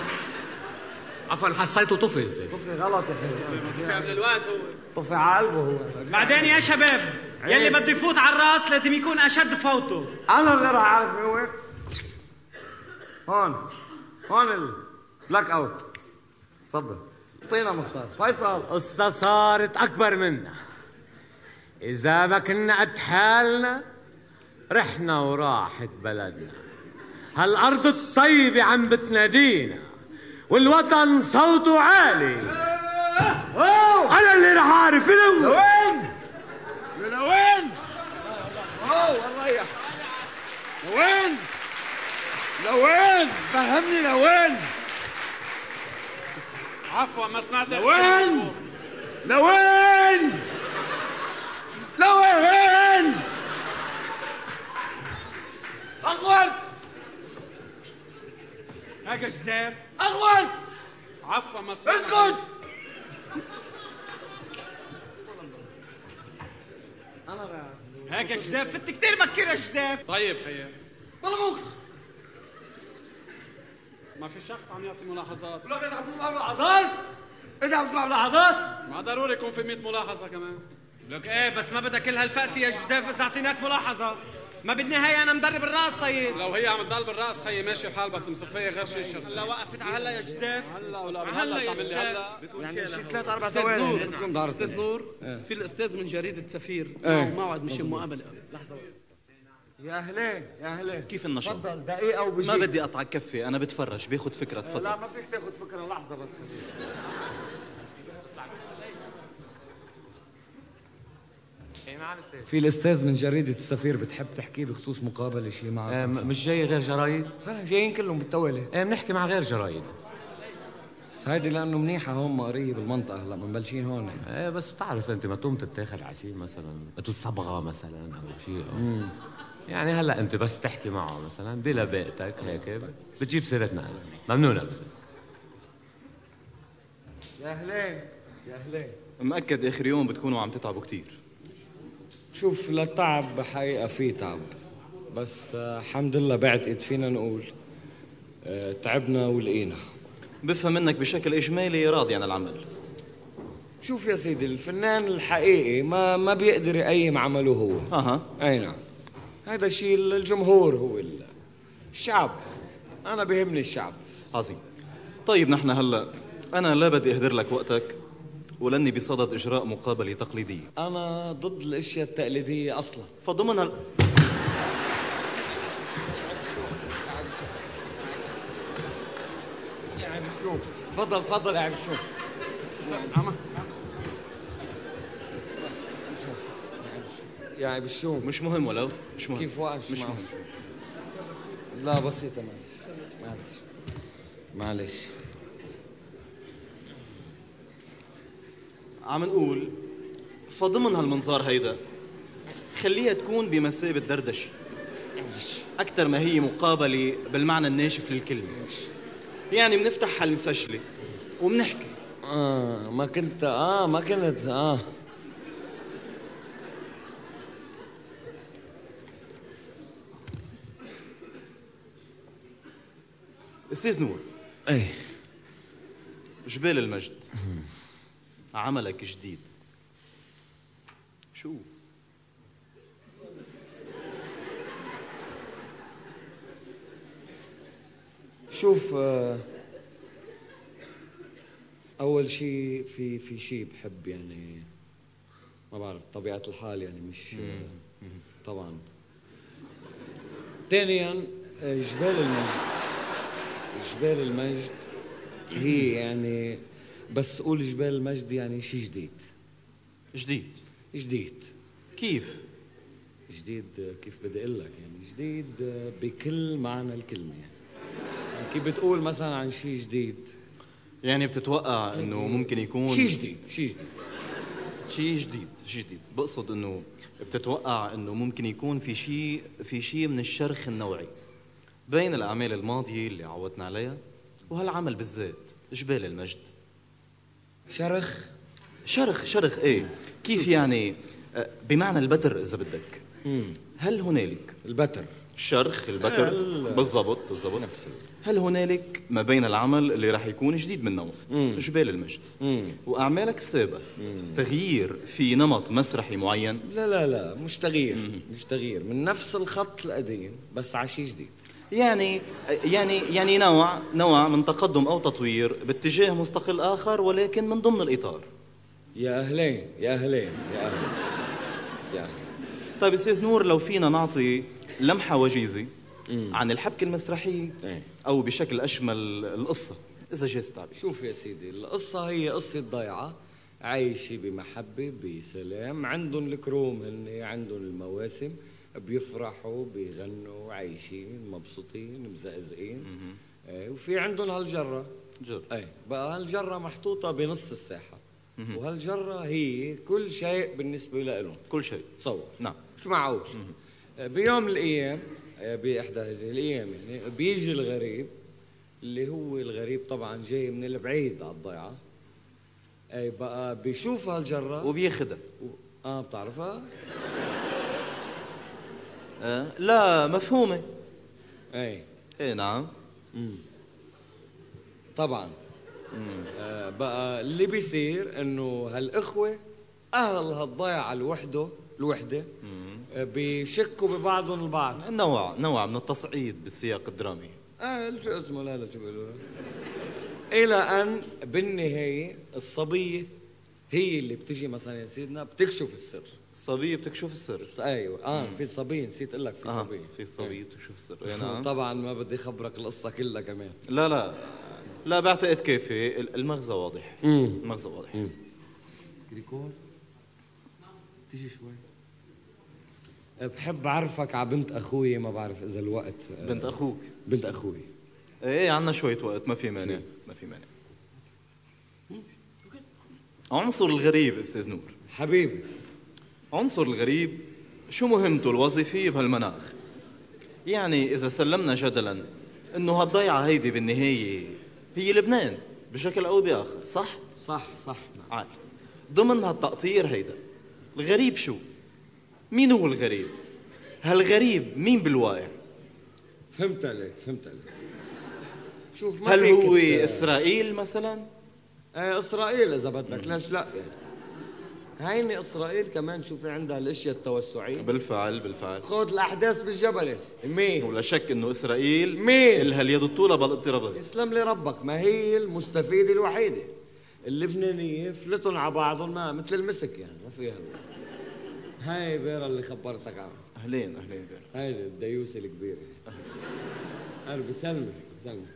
[SPEAKER 3] عفوا حسيته طفي
[SPEAKER 2] طفي غلط يا أخي.
[SPEAKER 10] في قبل الوقت هو.
[SPEAKER 2] طفي على قلبه هو.
[SPEAKER 10] بعدين يا شباب. يلي
[SPEAKER 2] عيب.
[SPEAKER 10] بده يفوت على الراس لازم يكون أشد فوته.
[SPEAKER 2] أنا اللي راح أعرف من هو. هون. هون ال black out تفضل. أعطينا مختار. فيصل
[SPEAKER 3] قصة صارت أكبر منا. إذا ما كنا قد حالنا رحنا وراحت بلدنا. هالأرض الطيبة عم بتنادينا والوطن صوته عالي. أنا اللي رح أعرف منو
[SPEAKER 2] لوين؟ لوين؟ أوه والله لوين؟ لوين؟ فهمني لوين؟
[SPEAKER 6] عفوا ما سمعت
[SPEAKER 2] لوين؟ لوين؟ لوين؟ اخوان
[SPEAKER 6] هيك جزاف
[SPEAKER 16] اغول
[SPEAKER 6] عفوا ما
[SPEAKER 16] اسكت
[SPEAKER 6] أنا بعرف هيك جزاف انت كثير مكير يا جزاف. طيب خير.
[SPEAKER 16] والله مخ.
[SPEAKER 6] ما في شخص عم يعطي ملاحظات.
[SPEAKER 16] لك انت عم تسمع ملاحظات انت عم تسمع ملاحظات
[SPEAKER 6] ما ضروري يكون في 100 ملاحظة كمان.
[SPEAKER 10] لك إيه بس ما بدها كل هالفقسي يا جوزيف اذا أعطيناك ملاحظة. ما بالنهاية أنا مدرب الراس طيب.
[SPEAKER 6] لو هي عم تضل بالراس خيي ماشي الحال بس مصفية غير شيء الشغل
[SPEAKER 10] هلا وقفت على هلا يا جوزيف.
[SPEAKER 6] هلا ولا
[SPEAKER 10] هلا
[SPEAKER 6] هلا
[SPEAKER 10] يا جوزيف.
[SPEAKER 6] هلا.
[SPEAKER 4] يعني
[SPEAKER 6] شي
[SPEAKER 4] ثلاث أربع
[SPEAKER 6] أستاذ
[SPEAKER 4] ثواني.
[SPEAKER 6] أستاذ نور
[SPEAKER 4] في الأستاذ من جريدة سفير.
[SPEAKER 2] إيه.
[SPEAKER 4] معه موعد مشان مقابلة. لحظة.
[SPEAKER 2] يا أهلين يا أهلين.
[SPEAKER 21] كيف النشاط؟
[SPEAKER 2] تفضل دقيقة وبجي
[SPEAKER 21] ما بدي أقطع كفي أنا بتفرج. باخذ فكرة
[SPEAKER 2] لا
[SPEAKER 21] تفضل.
[SPEAKER 2] ما فيك تاخذ فكرة لحظة بس خلينا في الأستاذ من جريدة السفير بتحب تحكي بخصوص مقابلة شيء معك
[SPEAKER 3] آه، مش جاي غير جرايد؟
[SPEAKER 2] لا جايين كلهم بالتوالي
[SPEAKER 3] إيه بنحكي مع غير جرايد.
[SPEAKER 2] بس هيدي لأنه منيحة هون قريب بالمنطقة هلا مبلشين هون.
[SPEAKER 3] إيه بس بتعرف أنت ما تقوم تتاخذ على شيء مثلا مثل صبغه مثلا أو شيء. يعني هلا أنت بس تحكي معه مثلا بلا بيئتك هيك بتجيب سيرتنا ممنونة بس
[SPEAKER 2] يا أهلين. يا أهلين.
[SPEAKER 21] مأكد آخر يوم بتكونوا عم تتعبوا كثير
[SPEAKER 2] شوف للتعب حقيقة في تعب. بس آه، الحمد لله بعتقد فينا نقول آه، تعبنا ولقينا.
[SPEAKER 21] بفهم منك بشكل إجمالي راضي عن العمل.
[SPEAKER 2] شوف يا سيدي الفنان الحقيقي ما ما بيقدر يقيم عمله هو.
[SPEAKER 21] أها.
[SPEAKER 2] أي نعم. هذا الشيء الجمهور هو ال- الشعب. أنا بيهمني الشعب.
[SPEAKER 21] عظيم. طيب نحن هلأ أنا لا بدي أهدر لك وقتك. ولاني بصدد إجراء مقابله تقليديه
[SPEAKER 2] أنا ضد الأشياء التقليدية أصلا.
[SPEAKER 21] فضمن هال...
[SPEAKER 2] يا عم شو؟ تفضل تفضل يا عم شو؟ يا عم شو؟
[SPEAKER 21] مش مهم ولو مش مهم.
[SPEAKER 2] كيف وقف
[SPEAKER 21] مش؟ مهم.
[SPEAKER 2] لا بسيطة معلش معلش معلش.
[SPEAKER 21] عم نقول فضمن هالمنظار هيدا. خليها تكون بمثابة دردشة. أكثر ما هي مقابلة بالمعنى الناشف للكلمة. يعني بنفتح هالمسجلة وبنحكي.
[SPEAKER 2] آه ما كنت آه ما كنت آه.
[SPEAKER 21] أستاذ نور.
[SPEAKER 2] إيه.
[SPEAKER 21] جبال المجد. عملك جديد. شو؟
[SPEAKER 2] شوف آه، أول شيء في في شيء بحب يعني ما بعرف طبيعة الحال يعني مش آه، طبعا. ثانيا آه، جبال المجد. جبال المجد هي يعني بس قول جبال المجد يعني شيء جديد.
[SPEAKER 21] جديد.
[SPEAKER 2] جديد.
[SPEAKER 21] كيف؟
[SPEAKER 2] جديد كيف بدي أقول لك يعني جديد بكل معنى الكلمة يعني. يعني كيف بتقول مثلا عن شيء جديد؟
[SPEAKER 21] يعني بتتوقع إنه ممكن يكون
[SPEAKER 2] شيء جديد شيء جديد.
[SPEAKER 21] شيء جديد شيء جديد. بقصد إنه بتتوقع إنه ممكن يكون في شيء في شيء من الشرخ النوعي بين الأعمال الماضية اللي عودنا عليها وهالعمل بالذات جبال المجد.
[SPEAKER 2] شرخ؟
[SPEAKER 21] شرخ شرخ إيه. كيف يعني؟ آه، بمعنى البتر إذا بدك. هل هنالك
[SPEAKER 2] البتر.
[SPEAKER 21] الشرخ البتر. بالضبط بالضبط. هل هنالك ما بين العمل اللي راح يكون جديد من نوع؟ جبال المجد. وأعمالك السابقة. تغيير في نمط مسرحي معين؟
[SPEAKER 2] لا لا لا. مش تغيير. مش تغيير. من نفس الخط القديم بس على شيء جديد.
[SPEAKER 21] يعني يعني يعني نوع نوع من تقدم أو تطوير باتجاه مستقل آخر ولكن من ضمن الإطار.
[SPEAKER 2] يا أهلين يا أهلين يا أهلين يا أهلين.
[SPEAKER 21] طيب أستاذ نور لو فينا نعطي لمحة وجيزة عن الحبكه المسرحيه أو بشكل أشمل القصة إذا جاز التعبير
[SPEAKER 2] شوف يا سيدي القصة هي قصة ضيعة عايشة بمحبة بسلام عندهم الكروم هن عندهم المواسم. بيفرحوا بيغنوا عايشين مبسوطين مزقزقين. إيه وفي عندهم هالجرة.
[SPEAKER 21] جر.
[SPEAKER 2] إيه بقى هالجرة محطوطة بنص الساحة. وهالجرة هي كل شيء بالنسبة لهم
[SPEAKER 21] كل شيء.
[SPEAKER 2] تصور.
[SPEAKER 21] نعم.
[SPEAKER 2] مش معقول. آه، بيوم من الأيام آه، بأحدى هذه الأيام يعني بيجي الغريب اللي هو الغريب طبعا جاي من البعيد على الضيعة. أي بقى بيشوف هالجرة.
[SPEAKER 21] وبياخدها
[SPEAKER 2] و... آه بتعرفها؟
[SPEAKER 21] آه؟ لا مفهومة.
[SPEAKER 2] أي.
[SPEAKER 21] إيه نعم.
[SPEAKER 2] مم. طبعا. آه بقى اللي بيصير إنه هالإخوة أهل هالضيعة الوحدة الوحدة آه بيشكوا ببعضهم البعض.
[SPEAKER 21] نوع نوع من التصعيد بالسياق الدرامي.
[SPEAKER 2] أه شو اسمه؟ لا لا شو بيقولوا؟ إلى أن بالنهاية الصبية هي اللي بتجي مثلا يا سيدنا بتكشف السر.
[SPEAKER 21] الصبيه بتكشف السر.
[SPEAKER 2] أيوه. آه في صبيه نسيت أقول لك في
[SPEAKER 21] آه،
[SPEAKER 2] صبيه
[SPEAKER 21] في صبيه بتكشف السر. إيه نعم.
[SPEAKER 2] طبعا ما بدي اخبرك القصة كلها كمان.
[SPEAKER 21] لا لا. لا بعتقد كافي المغزى واضح.
[SPEAKER 2] مم.
[SPEAKER 21] المغزى واضح.
[SPEAKER 2] كريكور تيجي شوي. بحب أعرفك على بنت أخوي ما بعرف إذا الوقت
[SPEAKER 21] بنت أخوك؟
[SPEAKER 2] بنت أخوي.
[SPEAKER 21] إيه عندنا شوية وقت ما في مانع. ما في مانع. عنصر الغريب أستاذ نور.
[SPEAKER 2] حبيبي.
[SPEAKER 21] عنصر الغريب شو مهمته الوظيفية بهالمناخ؟ يعني إذا سلمنا جدلا إنه هالضيعة هيدي بالنهاية هي لبنان بشكل أو بآخر صح؟
[SPEAKER 2] صح صح
[SPEAKER 21] عال ضمن هالتقطير هيدا الغريب شو؟ مين هو الغريب؟ هالغريب مين بالواقع؟
[SPEAKER 2] فهمت عليك فهمت عليك. شوف ما
[SPEAKER 21] هل هو إسرائيل مثلا؟
[SPEAKER 2] إيه إسرائيل إذا بدك ليش لا؟ هيني إسرائيل كمان شوفي عندها الأشياء التوسعية.
[SPEAKER 21] بالفعل بالفعل.
[SPEAKER 2] خذ الأحداث بالجبل. مين؟
[SPEAKER 21] ولا شك إنه إسرائيل
[SPEAKER 2] مين؟
[SPEAKER 21] إلها اليد الطولى بالاضطرابات
[SPEAKER 2] يسلم لي ربك ما هي المستفيدة الوحيدة؟ اللبنانية فلتن على بعضهم ما مثل المسك يعني ما فيها. هاي بيرا اللي خبرتك عنها.
[SPEAKER 21] أهلين أهلين بيرا
[SPEAKER 2] هاي الديوسه الكبيرة. هلا بسلمك بسلمك.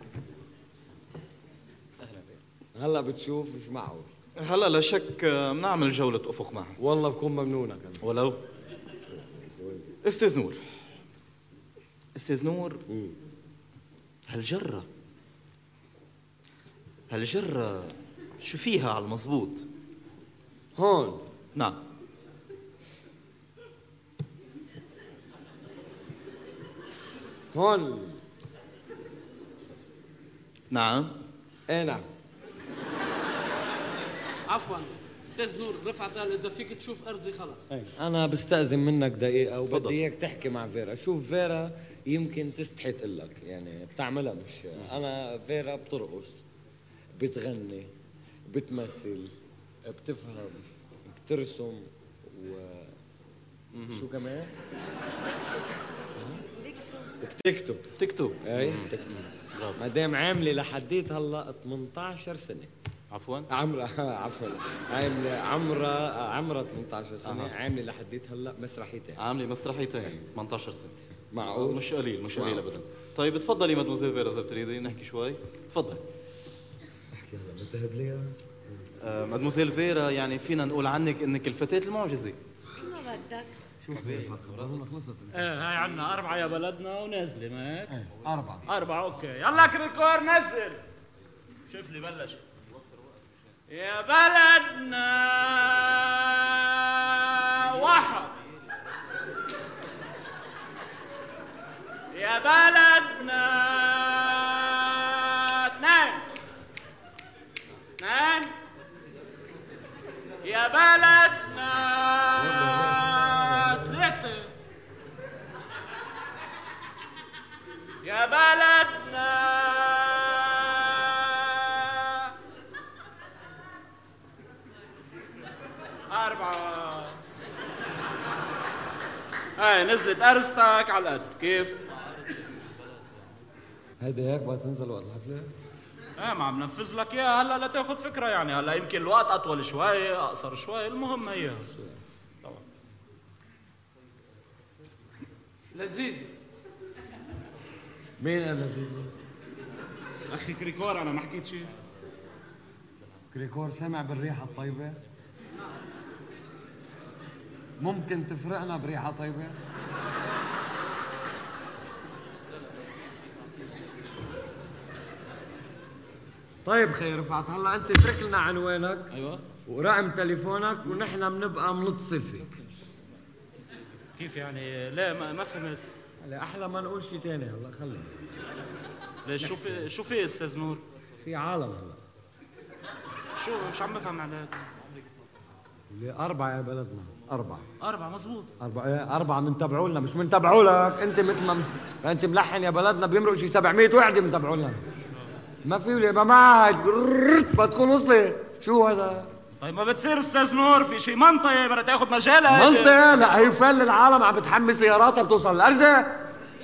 [SPEAKER 2] هلأ بتشوف مش معقول.
[SPEAKER 21] هلا لا شك آه، بنعمل جولة أفق معها
[SPEAKER 2] والله بكون ممنونة كمان.
[SPEAKER 21] ولو؟ أستاذ نور. أستاذ نور هالجرة هالجرة شو فيها على المزبوط؟
[SPEAKER 2] هون.
[SPEAKER 21] نعم.
[SPEAKER 2] هون.
[SPEAKER 21] نعم.
[SPEAKER 2] إيه نعم.
[SPEAKER 4] عفوا. أستاذ نور رفعت قال إذا فيك تشوف ارزي خلص
[SPEAKER 2] أنا بستأذن منك دقيقة
[SPEAKER 4] تفضل.
[SPEAKER 2] وبدي إياك تحكي مع فيرا، شوف فيرا يمكن تستحي تقول لك يعني بتعملها مش أنا فيرا بترقص بتغني بتمثل بتفهم بترسم و شو كمان؟ بتكتب
[SPEAKER 21] بتكتب
[SPEAKER 2] أي؟ بتكتب ما دام عاملة لحديت هلأ 18 سنة.
[SPEAKER 21] عفوا.
[SPEAKER 2] عمرها عفوا. عامله عمرها عمرها 18 سنة.
[SPEAKER 21] أها.
[SPEAKER 2] عاملة لحديت هلأ مسرحيتين.
[SPEAKER 21] عاملة مسرحيتين. 18 سنة.
[SPEAKER 2] معقول
[SPEAKER 21] مش قليل مش قليل. ابدا. طيب تفضلي مدموزيل فيرا إذا بتريدي نحكي شوي. تفضلي
[SPEAKER 2] بتهب لي
[SPEAKER 21] آه، مدموزيل فيرا يعني فينا نقول عنك إنك الفتاة المعجزة.
[SPEAKER 14] شو ما بدك؟
[SPEAKER 2] شوف خلصت.
[SPEAKER 8] إيه هاي عنا أربعة يا بلدنا ونازلة ما هيك؟
[SPEAKER 2] أربعة.
[SPEAKER 8] أربعة okay. يلا كريكور نزل. شوف لي بلش. يا بلدنا واحد. يا بلدنا اثنين. اثنين. يا بلدنا ثلاثة. يا بلدنا هاي نزلت أرستك على القد كيف؟
[SPEAKER 2] هيدي هيك بدها تنزل وقت الحفله؟
[SPEAKER 8] إيه ما عم ننفذ لك إياها هلا لتاخذ فكرة يعني هلا يمكن الوقت أطول شوي أقصر شوي المهم هي
[SPEAKER 4] لذيذه
[SPEAKER 2] مين أنا زيزي؟
[SPEAKER 8] أخي كريكور أنا ما حكيت شيء
[SPEAKER 2] كريكور سامع بالريحة الطيبة؟ ممكن تفرقنا بريحة طيبة؟ طيب خي رفعت هلا انت اترك لنا عنوانك
[SPEAKER 8] أيوه.
[SPEAKER 2] ورقم تليفونك ونحن بنبقى بنتصل فيك
[SPEAKER 8] كيف يعني؟ لا ما, ما فهمت.
[SPEAKER 2] هلا أحلى ما نقول شيء ثاني هلا خلي.
[SPEAKER 8] ليش شو في شو في أستاذ نور؟
[SPEAKER 2] في عالم هلا.
[SPEAKER 8] شو مش عم بفهم عليك؟
[SPEAKER 2] اللي أربعة يا بلدنا. أربعة.
[SPEAKER 8] أربعة مزبوط
[SPEAKER 2] أربعة إيه أربعة من تبعوا لنا مش من تبعوا لك. أنت مثل ما أنت ملحن يا بلدنا بيمرق شي 700 وحدة من تبعوا لنا. ما في ولا ما معك ما تكون وصلت شو هذا؟
[SPEAKER 8] طيب ما بتصير أستاذ نور في شي منطقة بدها تاخذ مجالها.
[SPEAKER 2] منطقة؟ لا هي فل العالم عم بتحمي سياراتها بتوصل الأرزة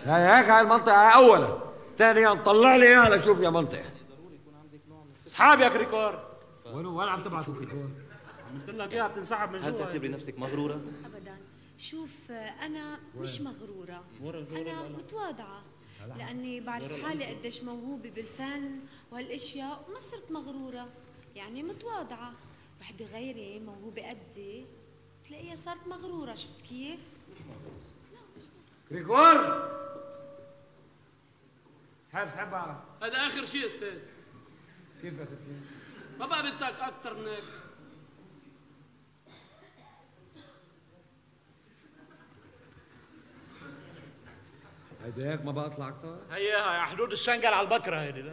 [SPEAKER 2] هي هيك هاي المنطقة هاي أولا. ثانيا طلع لي إياها لشوف يا منطقة.
[SPEAKER 8] أصحابي يا كريكور.
[SPEAKER 2] وين وين عم تبعتوا كريكور؟
[SPEAKER 8] قلت لك إياها بتنسحب من
[SPEAKER 21] هل
[SPEAKER 8] جوا
[SPEAKER 21] تعتبري نفسك مغرورة؟
[SPEAKER 5] ابدا. شوف أنا مش مغرورة. أنا متواضعة. لأني بعرف حالي قديش موهوبة بالفن وهالأشياء وما صرت مغرورة. يعني متواضعة. وحدة غيري موهوبة قدي. تلاقيها صارت مغرورة. شفت كيف؟
[SPEAKER 2] كريكور سحب سحب على
[SPEAKER 4] هذا آخر شيء أستاذ.
[SPEAKER 2] كيف يا ختي؟
[SPEAKER 4] ما بقى بدك أكثر من هيك.
[SPEAKER 2] هيدي هيك ما بقى أطلع أكثر؟
[SPEAKER 8] هياها يا حدود الشنقل على البكرة هيدي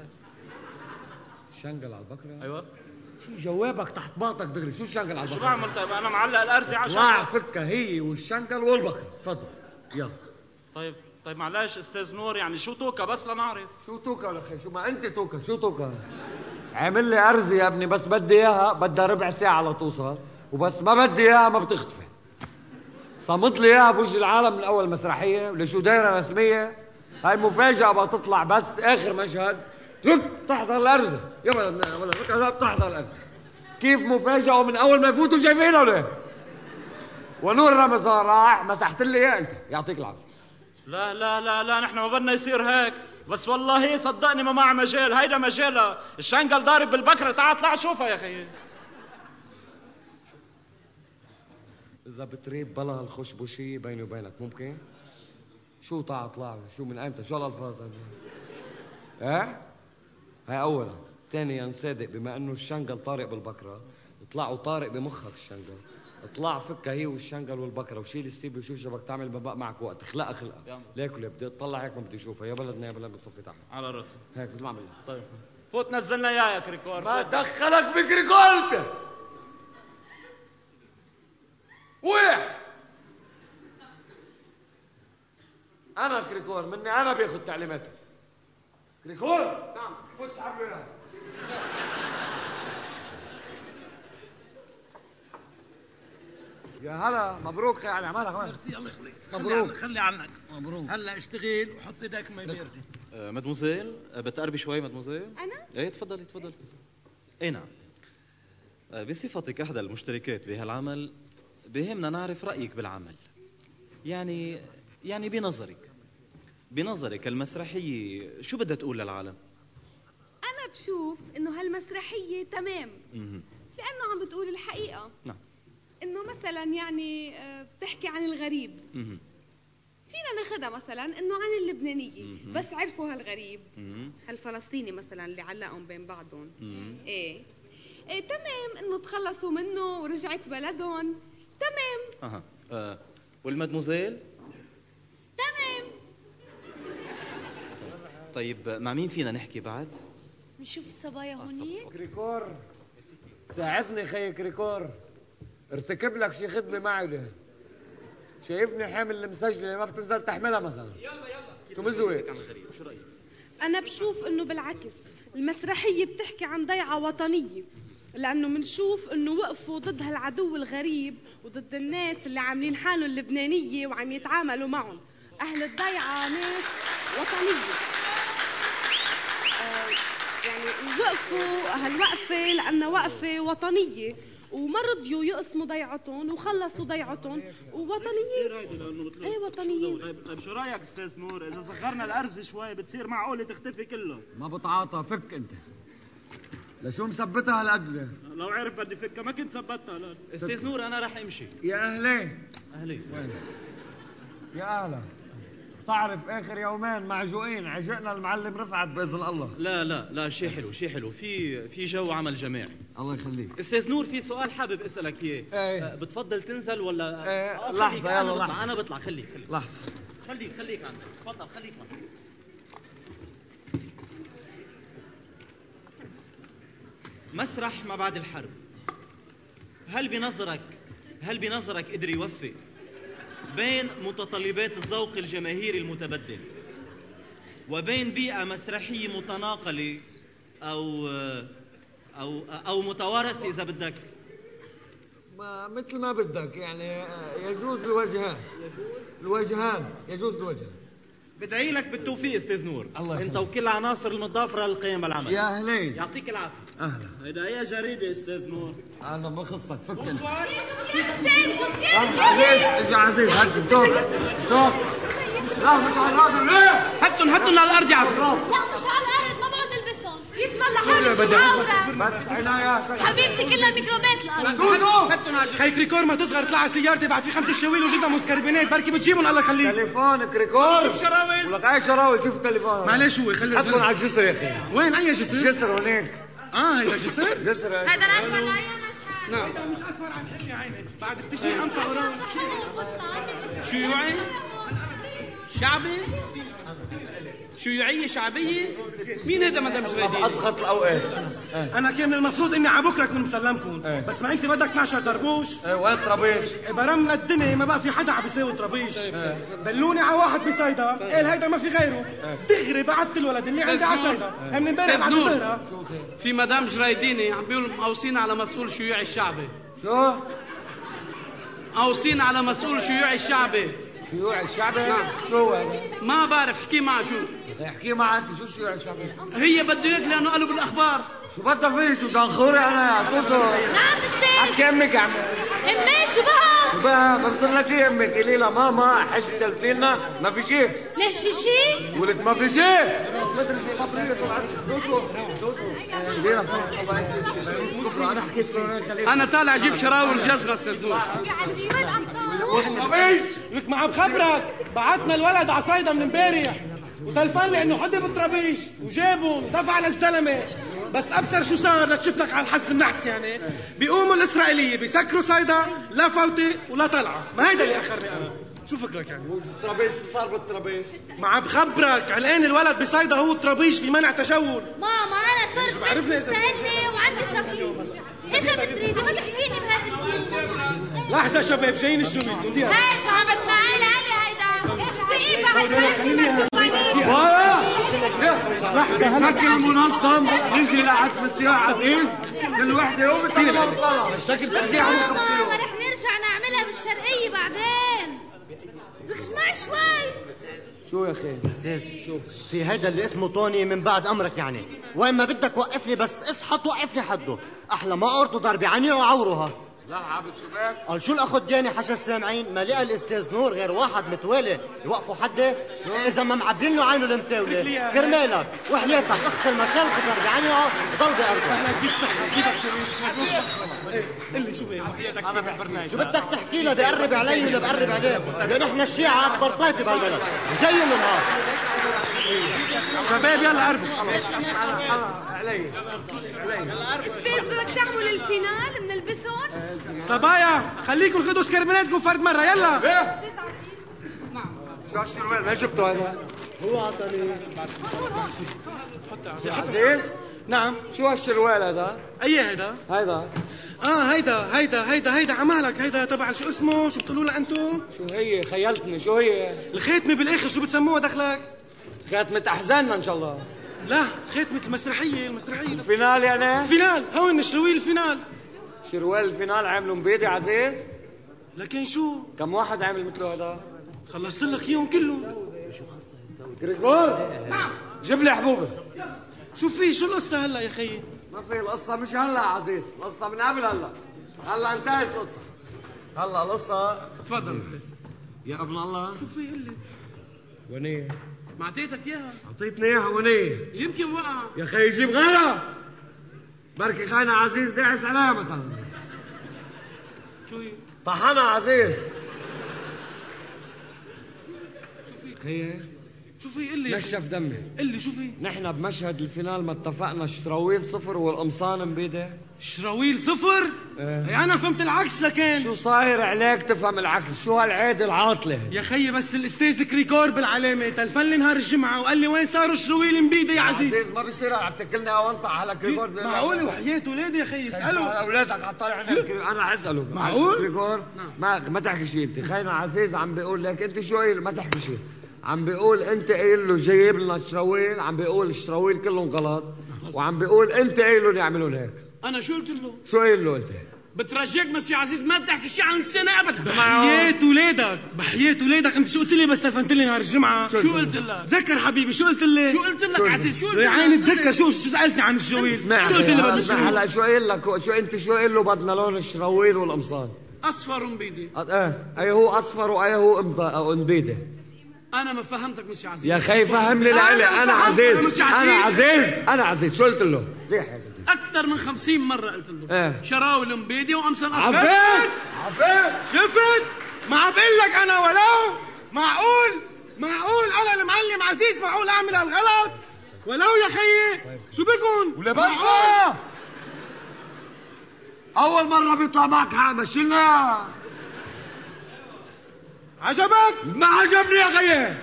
[SPEAKER 2] شنقل على البكرة؟
[SPEAKER 8] أيوه.
[SPEAKER 2] شو جوابك تحت باطك دغري؟ شو الشنقل على
[SPEAKER 8] شو
[SPEAKER 2] البكرة؟
[SPEAKER 8] بعمل؟ طيب أنا معلق على
[SPEAKER 2] اطلع
[SPEAKER 8] الشنقل
[SPEAKER 2] فكها هي والشنقل والبكرة. تفضل. يلا.
[SPEAKER 8] طيب طيب معلش أستاذ نور يعني شو توكا بس لنعرف
[SPEAKER 2] شو توكا ولا خي شو ما أنت توكا شو توكا عامل لي أرزي يا ابني بس بدي إياها بدها ربع ساعة لتوصل وبس ما بدي إياها ما بتختفي. صمت لي إياها بوجه العالم من اول مسرحية ولشو دايره رسمية. هاي مفاجأة بقى تطلع بس آخر مشهد. رك تحضر الأرزة. يا ولد ولا رك تحضر الأرزة. كيف مفاجأة ومن أول ما يفوتوا جايبينها ولا ونور رمضان راح مسحت لي اياه أنت. يعطيك العافية.
[SPEAKER 8] لا لا لا لا نحن ما بدنا يصير هيك. بس والله صدقني ما معها مجال. هيدا مجالها الشنقل ضارب بالبكرة. تعال اطلع شوفها يا خيي
[SPEAKER 2] إذا بتريب بلا الخشبوشية بيني وبينك ممكن؟ شو طلع طلع شو من أمتى؟ شو الألفاظ هذي؟ إيه؟ هاي أولا، ثانيا صادق بما إنه الشنقل طارق بالبكرة، اطلعوا طارق بمخك الشنقل، اطلع فكها هي والشنقل والبكرة وشيل السيب وشوف شو بدك تعمل ببقى معك وقت، اخلقها خلقها، ليك ولا بدي أطلع هيك ما بدي أشوفها، يا بلدنا يا بلد بتصفي تحت،
[SPEAKER 8] على راسي.
[SPEAKER 2] هيك مثل ما عملنا.
[SPEAKER 8] طيب. فوت نزلنا اياه يا كريكور
[SPEAKER 2] ما. دخلك انت ويح؟ أنا كريكور مني أنا باخذ تعليماتك. كريكور؟ نعم. له اياها يا هلا مبروك يا علي. عمالك
[SPEAKER 22] ميرسي الله يخليك.
[SPEAKER 2] مبروك.
[SPEAKER 22] خلي, خلي عنك مبروك. هلا اشتغل وحط إيدك ما بيرتي
[SPEAKER 21] آه، مدموزيل آه، بتقربي شوي مدموزيل.
[SPEAKER 23] أنا؟
[SPEAKER 21] إيه تفضلي تفضلي. اي نعم. آه، بصفتك إحدى المشتركات بهالعمل بهمنا نعرف رأيك بالعمل يعني يعني بنظرك بنظرك المسرحية شو بدها تقول للعالم
[SPEAKER 23] أنا بشوف إنه هالمسرحية تمام. لأنه عم بتقول الحقيقة
[SPEAKER 21] نعم.
[SPEAKER 23] إنه مثلا يعني آه، بتحكي عن الغريب. فينا ناخدها مثلا إنه عن اللبنانية
[SPEAKER 21] مهم.
[SPEAKER 23] بس عرفوا هالغريب. هالفلسطيني مثلا اللي علقهم بين بعضهم. إيه إيه تمام إنه تخلصوا منه ورجعت بلدهم تمام.
[SPEAKER 21] أها. آه. والمدموزيل
[SPEAKER 23] تمام.
[SPEAKER 21] طيب آه، مع مين فينا نحكي بعد؟
[SPEAKER 5] نشوف الصبايا هونيك.
[SPEAKER 2] كريكور. ساعدني خي كريكور. ارتكب لك شي خدمة معي ولا شايفني حامل المسجله ما بتنزل تحملها مثلا. يلا يلا. شو مزوي
[SPEAKER 21] شو رأيك؟
[SPEAKER 1] أنا بشوف إنه بالعكس. المسرحية بتحكي عن ضيعة وطنية. لأنه منشوف إنه وقفوا ضد هالعدو الغريب وضد الناس اللي عاملين حالهم لبنانية وعم يتعاملوا معهم. أهل الضيعة ناس وطنية. آه، يعني وقفوا هالوقفة لأنها وقفة وطنية. وما رضيوا يقسموا ضيعتهم وخلصوا ضيعتهم. ووطنيين إيه وطنيين
[SPEAKER 8] طيب شو رأيك أستاذ نور؟ إذا صغرنا الأرز شوي بتصير معقولة تختفي كله.
[SPEAKER 2] ما بتعاطى فك أنت. لشو مثبتها هالقد
[SPEAKER 8] لو عرف بدي فكها ما كنت ثبتها. لا.
[SPEAKER 21] أستاذ نور أنا رح أمشي.
[SPEAKER 2] يا أهلي.
[SPEAKER 21] أهلي.
[SPEAKER 2] وين؟ يا أهلا. تعرف آخر يومين معجوقين عجقنا المعلم رفعت بإذن الله.
[SPEAKER 21] لا لا لا شيء حلو شيء حلو. في في جو عمل جماعي.
[SPEAKER 2] الله يخليك.
[SPEAKER 21] أستاذ نور في سؤال حابب أسألك إياه.
[SPEAKER 2] إيه.
[SPEAKER 21] آه، بتفضل تنزل ولا؟
[SPEAKER 2] إيه
[SPEAKER 21] آه، خليك،
[SPEAKER 2] يلا
[SPEAKER 21] أنا بطلع،
[SPEAKER 2] لحظة.
[SPEAKER 21] أنا بطلع خليك خليك.
[SPEAKER 2] لحظة.
[SPEAKER 21] خليك خليك عندك. تفضل خليك معي. مسرح ما بعد الحرب. هل بنظرك هل بنظرك قدر يوفق بين متطلبات الذوق الجماهيري المتبدل وبين بيئة مسرحية متناقلة أو أو أو متوارثة إذا بدك؟
[SPEAKER 2] ما مثل ما بدك يعني يجوز الوجهان الوجهان يجوز الوجهان
[SPEAKER 21] بدعي لك بالتوفيق أستاذ نور.
[SPEAKER 2] الله
[SPEAKER 21] أنت وكل العناصر المتضافره للقيام بالعمل.
[SPEAKER 2] يا أهلين.
[SPEAKER 21] يعطيك العافية.
[SPEAKER 2] أهلا.
[SPEAKER 24] هيدا هي جريده أستاذ نور.
[SPEAKER 2] أنا ما خصك فك انت
[SPEAKER 24] أستاذ
[SPEAKER 2] عزيز إجا عزيز هات صوت صوت لا مش على الراجل ليه؟
[SPEAKER 4] حطهم حطهم على الأرض يا عفراف
[SPEAKER 5] لا مش على الأرض. ما بقعد البسهم
[SPEAKER 25] لحالك
[SPEAKER 2] بدي
[SPEAKER 25] عورة
[SPEAKER 2] بس عناياتك
[SPEAKER 5] حبيبتي كلها ميكروبات الأرض.
[SPEAKER 26] خيك ريكور ما تصغر طلع على سيارتي بعد في خمس شوايل وجزم وسكربينات بركي بتجيبهم الله يخليك.
[SPEAKER 2] تليفونك ريكورد
[SPEAKER 26] شوف شراويل.
[SPEAKER 2] ولك أي شراويل شوف تليفون
[SPEAKER 26] معلش هو خلي
[SPEAKER 2] حطهم على الجسر يا أخي.
[SPEAKER 26] وين؟ أي جسر؟
[SPEAKER 2] جسر هونيك
[SPEAKER 26] آه هيدا جسر؟
[SPEAKER 2] جسر.
[SPEAKER 5] هذا راس ولا اي مسحه
[SPEAKER 26] نعم. هيدا مش أسمر عن حلمي عيني. بعد التشي أنت قرون
[SPEAKER 4] شيوعي. شعبي. شيوعية شعبية مين هذا مدام جريدين؟
[SPEAKER 2] أسخط الأوقات.
[SPEAKER 26] أنا كان من المفروض إني على بكرة أكون مسلمكم. بس ما أنت بدك 12 دربوش.
[SPEAKER 2] وين طرابيش؟
[SPEAKER 26] برمنا الدنيا ما بقى في حدا عم بيساوي طرابيش دلوني على واحد بصيدا قال هيدا ما في غيره. دغري بعت الولد اللي عندي على صيدا من امبارح بعد. الظهر
[SPEAKER 4] في مدام جريديني عم بيقولوا مقوصين على مسؤول شيوعي الشعبي
[SPEAKER 2] شو؟
[SPEAKER 4] قوصين على مسؤول شيوعي الشعبي
[SPEAKER 2] شيوعي الشعبي؟
[SPEAKER 4] نعم.
[SPEAKER 2] شو هو هذا؟
[SPEAKER 4] ما بعرف احكي معه شو.
[SPEAKER 2] احكي معها انت شو الشيوعي الشعبي؟
[SPEAKER 4] هي بده اياك لأنه قالوا بالأخبار.
[SPEAKER 2] شو بدك فيه؟ شو جنخوري أنا يا سوسو.
[SPEAKER 5] نعم أستاذ.
[SPEAKER 2] حكي أمك عم
[SPEAKER 5] أمي شو بها
[SPEAKER 2] شو بقى؟ بصير لك شيء أمك. قولي لها ماما حش تلفينا ما في شيء.
[SPEAKER 5] ليش في شيء؟
[SPEAKER 2] ولك ما في شيء. مدري شو خبريه طلعت سوسو. سوسو. لها
[SPEAKER 4] أنا طالع أجيب شراول جزمه أستاذ نور
[SPEAKER 26] لك ما عم خبرك. بعتنا الولد على صيدا من امبارح. وتلفن لي انه حد بالطرابيش وجابهم ودفع للزلمة. بس أبصر شو صار لتشوف لك على الحظ النحس يعني. بيقوموا الإسرائيلية بيسكروا صيدا لا فوتي ولا طلعة. ما هيدا اللي أخرني أنا. شو فكرك يعني؟
[SPEAKER 2] الطرابيش شو صار بالطرابيش
[SPEAKER 26] ما عم بخبرك علقان الولد بصيدا هو الطرابيش في منع تجول
[SPEAKER 5] ماما أنا صرت بنت مستقلة وعندي شخصيه إذا بتريدي ما تحكيني بهذا السيف
[SPEAKER 26] لحظة شباب جايين بدي
[SPEAKER 5] هاي شو عم بتنقل؟ علي هيدا دقيقة
[SPEAKER 2] لحظة بشكل منظم نجي لعتم السياح عزيز كل وحدة يوم الثاني بشكل تسيح
[SPEAKER 5] ماما ما رح نرجع نعملها بالشرقية بعدين لك اسمعي شوي
[SPEAKER 19] شو يا أخي أستاذ شوف في هيدا اللي اسمه طوني من بعد امرك يعني وين ما بدك وقفني بس اصحى توقفني حده أحلى ما قرطه ضربي عني وعورها
[SPEAKER 2] لا عابد شباك.
[SPEAKER 19] قال شو الاخ الدياني حشا السامعين ما لقى الأستاذ نور غير واحد متوالي. يوقفوا حده؟ إذا ما معبين له عينه المتاوله كرمالك. وحياتك. اخت المشال ضربي عنه وضل بارضه
[SPEAKER 26] كيف صحة كيفك شريش اللي شو بيه
[SPEAKER 24] أنا بحبرناش
[SPEAKER 19] شو بدك تحكي له؟ بقرب علي ولا بقرب عليه؟ لأن إحنا الشيعة أكبر طائفة بهالبلد جاي النهار
[SPEAKER 26] شباب يلا قربوا.
[SPEAKER 2] علي
[SPEAKER 1] أستاذ بدك تعمل الفينال؟ بنلبسهم؟
[SPEAKER 26] صبايا خليكم خدوا سكربناتكم فرد مرة يلا.
[SPEAKER 2] شو هالشروال ما شفته هذا
[SPEAKER 19] هو عطني
[SPEAKER 2] عزيز؟
[SPEAKER 26] نعم.
[SPEAKER 2] شو هالشروال هذا؟
[SPEAKER 26] أي هيدا؟
[SPEAKER 2] هيدا.
[SPEAKER 26] آه هيدا هيدا هيدا هيدا عمالك هيدا تبع شو اسمه؟ شو بتقولوا له أنتم؟
[SPEAKER 2] شو هي؟ خيلتني. شو هي؟
[SPEAKER 26] الختمة بالآخر شو بتسموها دخلك؟
[SPEAKER 2] خاتمة أحزاننا إن شاء الله.
[SPEAKER 26] لا ختمة المسرحية المسرحية.
[SPEAKER 2] ال finale يعني؟
[SPEAKER 26] finale هون شراويل ال finale.
[SPEAKER 2] شروال ال finale عامله مبيدي عزيز.
[SPEAKER 26] لكن شو؟
[SPEAKER 2] كم واحد عامل مثله هذا؟
[SPEAKER 26] خلصت لك اياهم كلهم
[SPEAKER 2] كريكور
[SPEAKER 26] نعم.
[SPEAKER 2] جيب لي حبوبة.
[SPEAKER 26] شو في؟ شو القصة هلا يا خيي
[SPEAKER 2] ما في القصة مش هلا عزيز. القصة من قبل هلا. هلا انتهت القصة. هلا القصة.
[SPEAKER 4] تفضل أستاذ.
[SPEAKER 2] يا ابن الله.
[SPEAKER 26] شو في؟ قلي
[SPEAKER 2] ونية.
[SPEAKER 4] ما أعطيتك إياها؟
[SPEAKER 2] أعطيتني إياها ونية.
[SPEAKER 4] يمكن وقع.
[SPEAKER 2] يا خي جيب غيرها. بركي خاينة عزيز داعس عليها مثلا
[SPEAKER 26] هي
[SPEAKER 2] طحنها عزيز. خيي
[SPEAKER 26] شو في قلي
[SPEAKER 2] نشف دمي.
[SPEAKER 26] قلي شو في
[SPEAKER 2] نحن بمشهد ال finale ما اتفقنا شراويل صفر والقمصان مبيدة.
[SPEAKER 26] شراويل صفر؟ إيه أنا فهمت العكس لكن.
[SPEAKER 2] شو صاير عليك تفهم العكس؟ شو هالعادة العاطلة؟
[SPEAKER 26] يا خيي بس الأستاذ كريكور بالعلامة تلفن لي نهار الجمعة وقال لي وين صاروا شراويل مبيدة يا عزيز؟
[SPEAKER 2] عزيز ما بيصير عم تاكلنا أونطة على كريكور
[SPEAKER 26] معقول وحياة ولادي يا خيي؟ اساله
[SPEAKER 2] أولادك على طالع أنا حساله
[SPEAKER 26] معقول؟
[SPEAKER 2] كريكور ما ما تحكي شيء أنت. خينا عزيز عم بيقول لك أنت شو ما تحكي شيء. عم بيقول أنت قايل له جايب لنا شراويل عم بيقول الشراويل كلهم غلط. وعم بيقول أنت قايل لهم يعملوا هيك
[SPEAKER 26] أنا شو قلت له؟
[SPEAKER 2] شو قايل له انت
[SPEAKER 26] بترجاك بس يا عزيز ما تحكي شيء عن السنة ابدا. بحياة ولادك. بحياة ولادك. أنت شو قلت لي بس تلفنت لي نهار الجمعة؟
[SPEAKER 2] شو قلت
[SPEAKER 26] قلت لك تذكر حبيبي شو قلت لي؟
[SPEAKER 2] شو قلت لك عزيز؟ شو قلت
[SPEAKER 26] يا
[SPEAKER 2] لك؟
[SPEAKER 26] عيني تذكر شو شو سألتني عن الجويل
[SPEAKER 2] اسمع
[SPEAKER 26] شو قلت لي بدنا
[SPEAKER 2] هلا شو قايل لك؟ شو أنت شو قايل له بدنا لون الشراويل والقمصان؟
[SPEAKER 26] أصفر ومبيدي
[SPEAKER 2] إيه. أي هو أصفر وأي هو امضى انبيده
[SPEAKER 26] أنا ما فهمتك مش يا عزيز.
[SPEAKER 2] يا خي فهمني لإلي.
[SPEAKER 26] أنا
[SPEAKER 2] عزيز. أنا عزيز. أنا عزيز. شو قلت له؟ هيك
[SPEAKER 26] أكثر من خمسين مرة قلت له.
[SPEAKER 2] إيه.
[SPEAKER 26] شراول مبيدي وقمصان اصفر
[SPEAKER 2] عفيت
[SPEAKER 26] عفيت شفت؟ ما عم بقول لك أنا ولو. معقول؟ معقول؟ أنا المعلم عزيز معقول أعمل هالغلط؟ ولو يا خيي شو بكون
[SPEAKER 2] ولبسنا أول مرة بيطلع معك حق مشينا
[SPEAKER 26] عجبك؟
[SPEAKER 2] ما عجبني يا خيي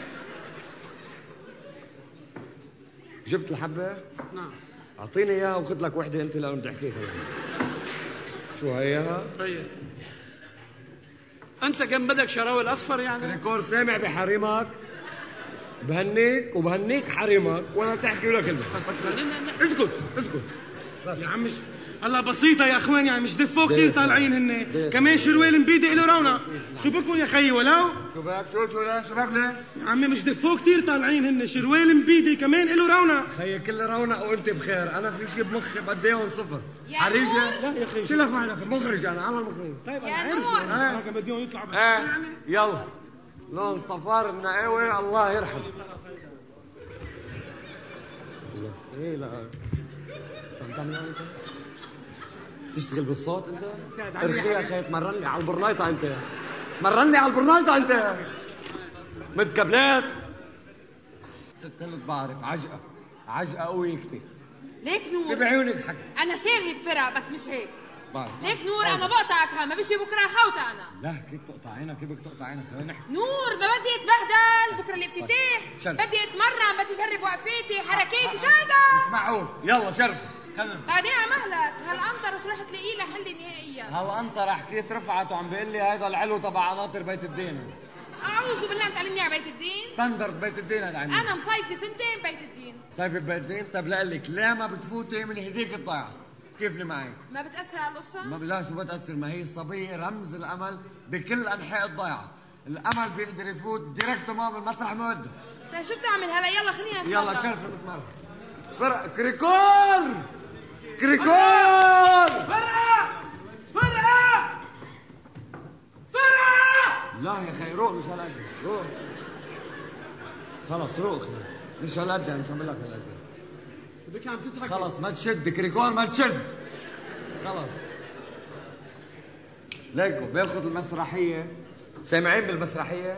[SPEAKER 2] جبت الحبة؟
[SPEAKER 26] نعم.
[SPEAKER 2] أعطيني إياها وخذ لك وحدة أنت لأنه بدي احكيك شو هيها
[SPEAKER 26] طيب. أنت كم بدك شراول أصفر يعني؟
[SPEAKER 2] كريكور سامع بحريمك. بهنيك وبهنيك حريمك ولا تحكي ولا كلمه اسكت اسكت.
[SPEAKER 26] يا عم مش هلا بسيطة يا اخوان يعني مش دفوا كثير. طالعين هن.
[SPEAKER 2] دير.
[SPEAKER 26] كمان شروال مبيدي له رونق شو بكون يا خيي ولو
[SPEAKER 2] شو بك؟ شو شو لا شو بك ليه
[SPEAKER 26] يا عمي مش دفوا كثير طالعين هن. شروال مبيدي كمان له رونق
[SPEAKER 2] خيي كل رونق وانت بخير. أنا في شيء بمخي بدي اياهم صفر.
[SPEAKER 26] يا نور. لا يا خيي.
[SPEAKER 2] شو لك معنا؟ مخرج أنا أنا المخرج.
[SPEAKER 26] طيب
[SPEAKER 2] يا
[SPEAKER 26] أنا
[SPEAKER 2] نور.
[SPEAKER 26] عارف أنا كان بدي يطلع بس.
[SPEAKER 2] إيه. يلا. لون صفار النقاوي الله يرحم إيه لا طب تعمل إيه انت تشتغل بالصوت أنت؟ يا أخي تمرني على البرنايطة أنت. مرني على البرنايطة أنت. مد كابلات ست بعرف عجقة عجقة قوي كتير
[SPEAKER 13] ليك
[SPEAKER 2] في
[SPEAKER 13] نور
[SPEAKER 2] بعيونك حق.
[SPEAKER 13] أنا شاغي بفرق بس مش هيك.
[SPEAKER 2] بعرف
[SPEAKER 13] ليك نور أنا بقطعك ها ما بشي بكرة حوطة أنا.
[SPEAKER 2] لا كيف تقطع عينك؟ كيف بدك تقطع عينك؟ خلينا نحكي.
[SPEAKER 13] نور ما بدي أتبهدل. بكرة الافتتاح. بدي أتمرن بدي أجرب وقفاتي حركاتي شو هيدا؟
[SPEAKER 2] مش معقول. يلا شرف.
[SPEAKER 13] بعدين على مهلك هالقنطرة شو رح تلاقي لها حل نهائيا؟
[SPEAKER 2] هالقنطرة حكيت رفعت وعم بيقول لي هيدا العلو تبع قناطر بيت الدين؟
[SPEAKER 13] أعوذ بالله أنت علمني على بيت الدين؟
[SPEAKER 2] standard بيت الدين هذا عندي
[SPEAKER 13] أنا مصيفه سنتين بيت الدين.
[SPEAKER 2] صيفي ببيت الدين؟ طب لا لك لا ما بتفوتي من هديك الضيعة كيف لي معك؟
[SPEAKER 13] ما بتأثر على القصة؟
[SPEAKER 2] ما لا شو بتأثر؟ ما هي الصبية رمز الأمل بكل أنحاء الضيعة الأمل بيقدر يفوت direct تمام المسرح موده
[SPEAKER 13] طيب شو بتعمل هلا؟ يلا خلينا
[SPEAKER 2] يلا. شرف المتمرن فرق كريكور! كريكور!
[SPEAKER 26] فرقة فرقة فرقة
[SPEAKER 2] لا يا خي روق مش هالقد روق خلص خي. مش هالقد مش عم لك هالقد
[SPEAKER 26] بك عم تضحك
[SPEAKER 2] خلص ما تشد كريكور ما تشد. خلص ليكو بياخذ المسرحية. سامعين بالمسرحية؟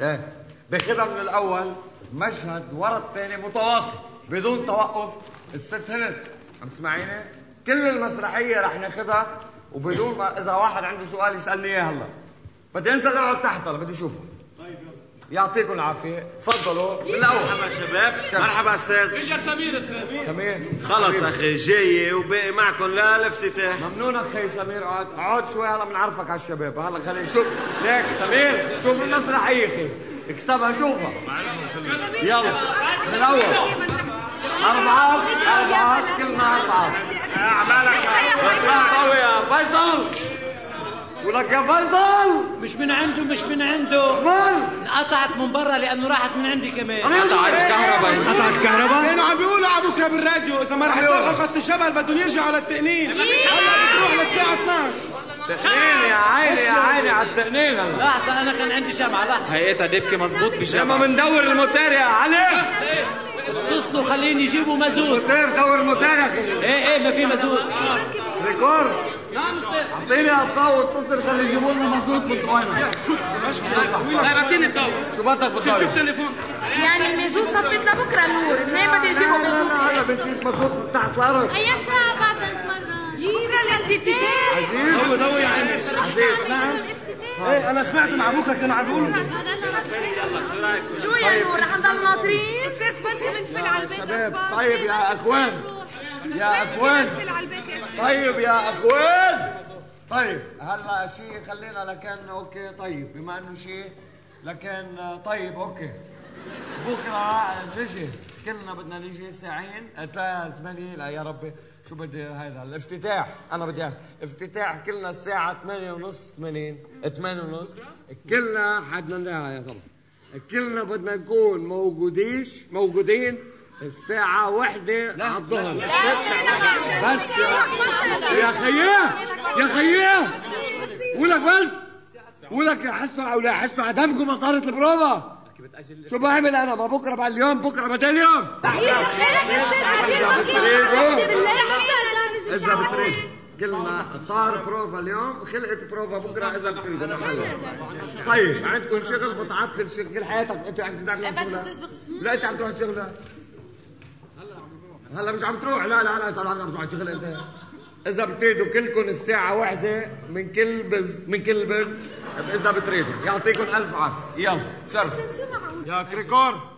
[SPEAKER 2] إيه. بياخذها من الأول مشهد ورا الثاني متواصل بدون توقف. الست هند عم تسمعيني؟ كل المسرحية رح ناخذها وبدون ما إذا واحد عنده سؤال يسألني إياه هلا. بدي أنزل أقعد تحت هلا بدي أشوفها يعطيكم العافية. تفضلوا. من الأول.
[SPEAKER 8] مرحبا شباب. مرحبا أستاذ.
[SPEAKER 26] إجا سمير أستاذ.
[SPEAKER 2] سمير.
[SPEAKER 8] خلص
[SPEAKER 2] حبيبي.
[SPEAKER 8] أخي جاي وباقي معكم لا الافتتاح
[SPEAKER 2] ممنون أخي سمير. اقعد اقعد شوي هلا بنعرفك على الشباب هلا خلينا نشوف. ليك سمير شوف المسرحية أخي. اكسبها شوفها. يلا. من الأول. أربعة أربعة كلنا أربعة.
[SPEAKER 8] أعمالك.
[SPEAKER 2] قوي يا فيصل. ولك يا فيصل.
[SPEAKER 27] مش من عنده مش من عنده. انقطعت من برا لأنه راحت من عندي كمان.
[SPEAKER 2] قطعت الكهرباء قطعت الكهرباء
[SPEAKER 26] كانوا عم بيقولوا على بكره بالراديو إذا ما رح يصلحوا خط الجبل بدهم يرجعوا على التقنين هلا بتروح للساعة 12
[SPEAKER 2] تقنين يا عيني يا عيني على التقنين هلا
[SPEAKER 27] لحظة أنا كان عندي شمعة لحظة.
[SPEAKER 24] هيئتها دبكة مزبوط
[SPEAKER 2] لما
[SPEAKER 24] بالجامعة
[SPEAKER 2] بندور الموتير يا علي.
[SPEAKER 27] اتصلوا خليني يجيبوا مازوت
[SPEAKER 2] موتير دور أخي
[SPEAKER 27] إيه إيه ما في مازوت
[SPEAKER 2] ريكورد. اعطيني هالطاوة اتصل خلي يجيبوا لنا مزود من وين
[SPEAKER 26] طيب اعطيني الضوء.
[SPEAKER 2] شو بدك بالطاوة؟
[SPEAKER 26] شوف تليفون
[SPEAKER 13] يعني الميزوت صفت لبكرة نور اثنين بده يجيبوا
[SPEAKER 2] لا هلا بنشيل مزود من تحت الأرض.
[SPEAKER 5] أي ساعة بعد نتمرن
[SPEAKER 26] ضوي ضوي يا عمي عزيز. نعم. إيه أنا سمعت مع بكره كانوا عم بيقولوا.
[SPEAKER 13] شو يا نور رح نضل ناطرين.
[SPEAKER 1] أستاذ بنت بنفل على البيت
[SPEAKER 2] شباب. طيب يا أخوان. يا
[SPEAKER 1] أخوان.
[SPEAKER 2] طيب يا أخوان. طيب هلا شيء خلينا لكن أوكي طيب بما إنه شيء لكن طيب أوكي. بكرة نجي. كلنا بدنا نجي ساعين ثلاث ثمانية لا يا ربي. شو بدي هذا الافتتاح أنا بدي. افتتاح كلنا الساعة ثمانية ونص ثمانين ثمانية ونص كلنا حدنا يا طبعا كلنا بدنا نكون موجوديش موجودين الساعة واحدة على الظهر بس يا يا خياه يا خياه ولك بس ولك حسوا ولا حسوا عدمكم ما صارت البروفا شو بعمل أنا؟ ما بكرة بعد اليوم بكرة بعد اليوم إذا بتريد. كلنا طار بروفا اليوم خلقت بروفا بكرة إذا بتريد. طيب عندكم شغل بتعطل شغل كل حياتك. أنت عم تروح شغلة. لا أنت عم تروح شغلة. هلا مش عم تروح. لا لا لا انت عم تروح شغل أنت. إذا بتريدوا كلكم الساعة واحدة من كل بز من كل بنت إذا بتريدوا. يعطيكم ألف عافية يلا شرف. يا كريكور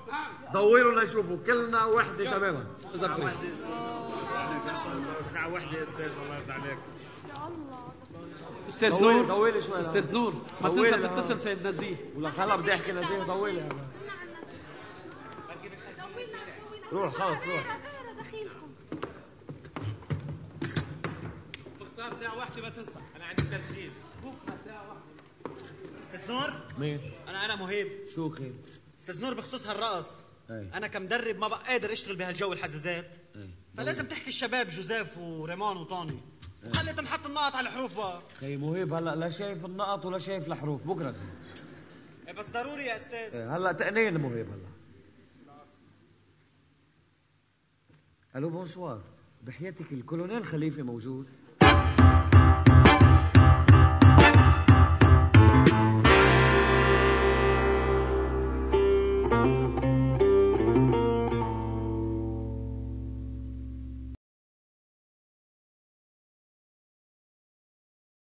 [SPEAKER 2] دوروا ليشوفوا كلنا وحدة تماما. إذا بتريدوا.
[SPEAKER 28] الساعة واحدة يا أستاذ. الله يرضى عليك.
[SPEAKER 2] أستاذ
[SPEAKER 4] نور.
[SPEAKER 2] طولي شوي.
[SPEAKER 4] أستاذ نور ما تنسى. تتصل سيد نزيه.
[SPEAKER 2] ولك هلا بدي أحكي نزيه طولي هلا روح خلص روح.
[SPEAKER 27] مختار ساعة واحدة ما تنسى. أنا عندي تسجيل. بكرة ساعة واحدة.
[SPEAKER 10] أستاذ نور؟
[SPEAKER 2] مين؟
[SPEAKER 10] أنا أنا مهيب.
[SPEAKER 2] شو خير
[SPEAKER 10] أستاذ نور بخصوص هالرقص.
[SPEAKER 2] إيه
[SPEAKER 10] أنا كمدرب ما بقى قادر أشتغل بهالجو الحزازات.
[SPEAKER 2] إيه
[SPEAKER 10] فلازم تحكي الشباب جوزيف وريمون وطوني. وخلي تنحط النقط على الحروف بقى
[SPEAKER 2] خي مهيب هلا لا شايف النقط ولا شايف الحروف. بكرة.
[SPEAKER 10] إيه بس ضروري يا أستاذ.
[SPEAKER 2] إيه، هلا تقنين مهيب هلا. ألو bonsoir. بحياتك الكولونيل خليفة موجود.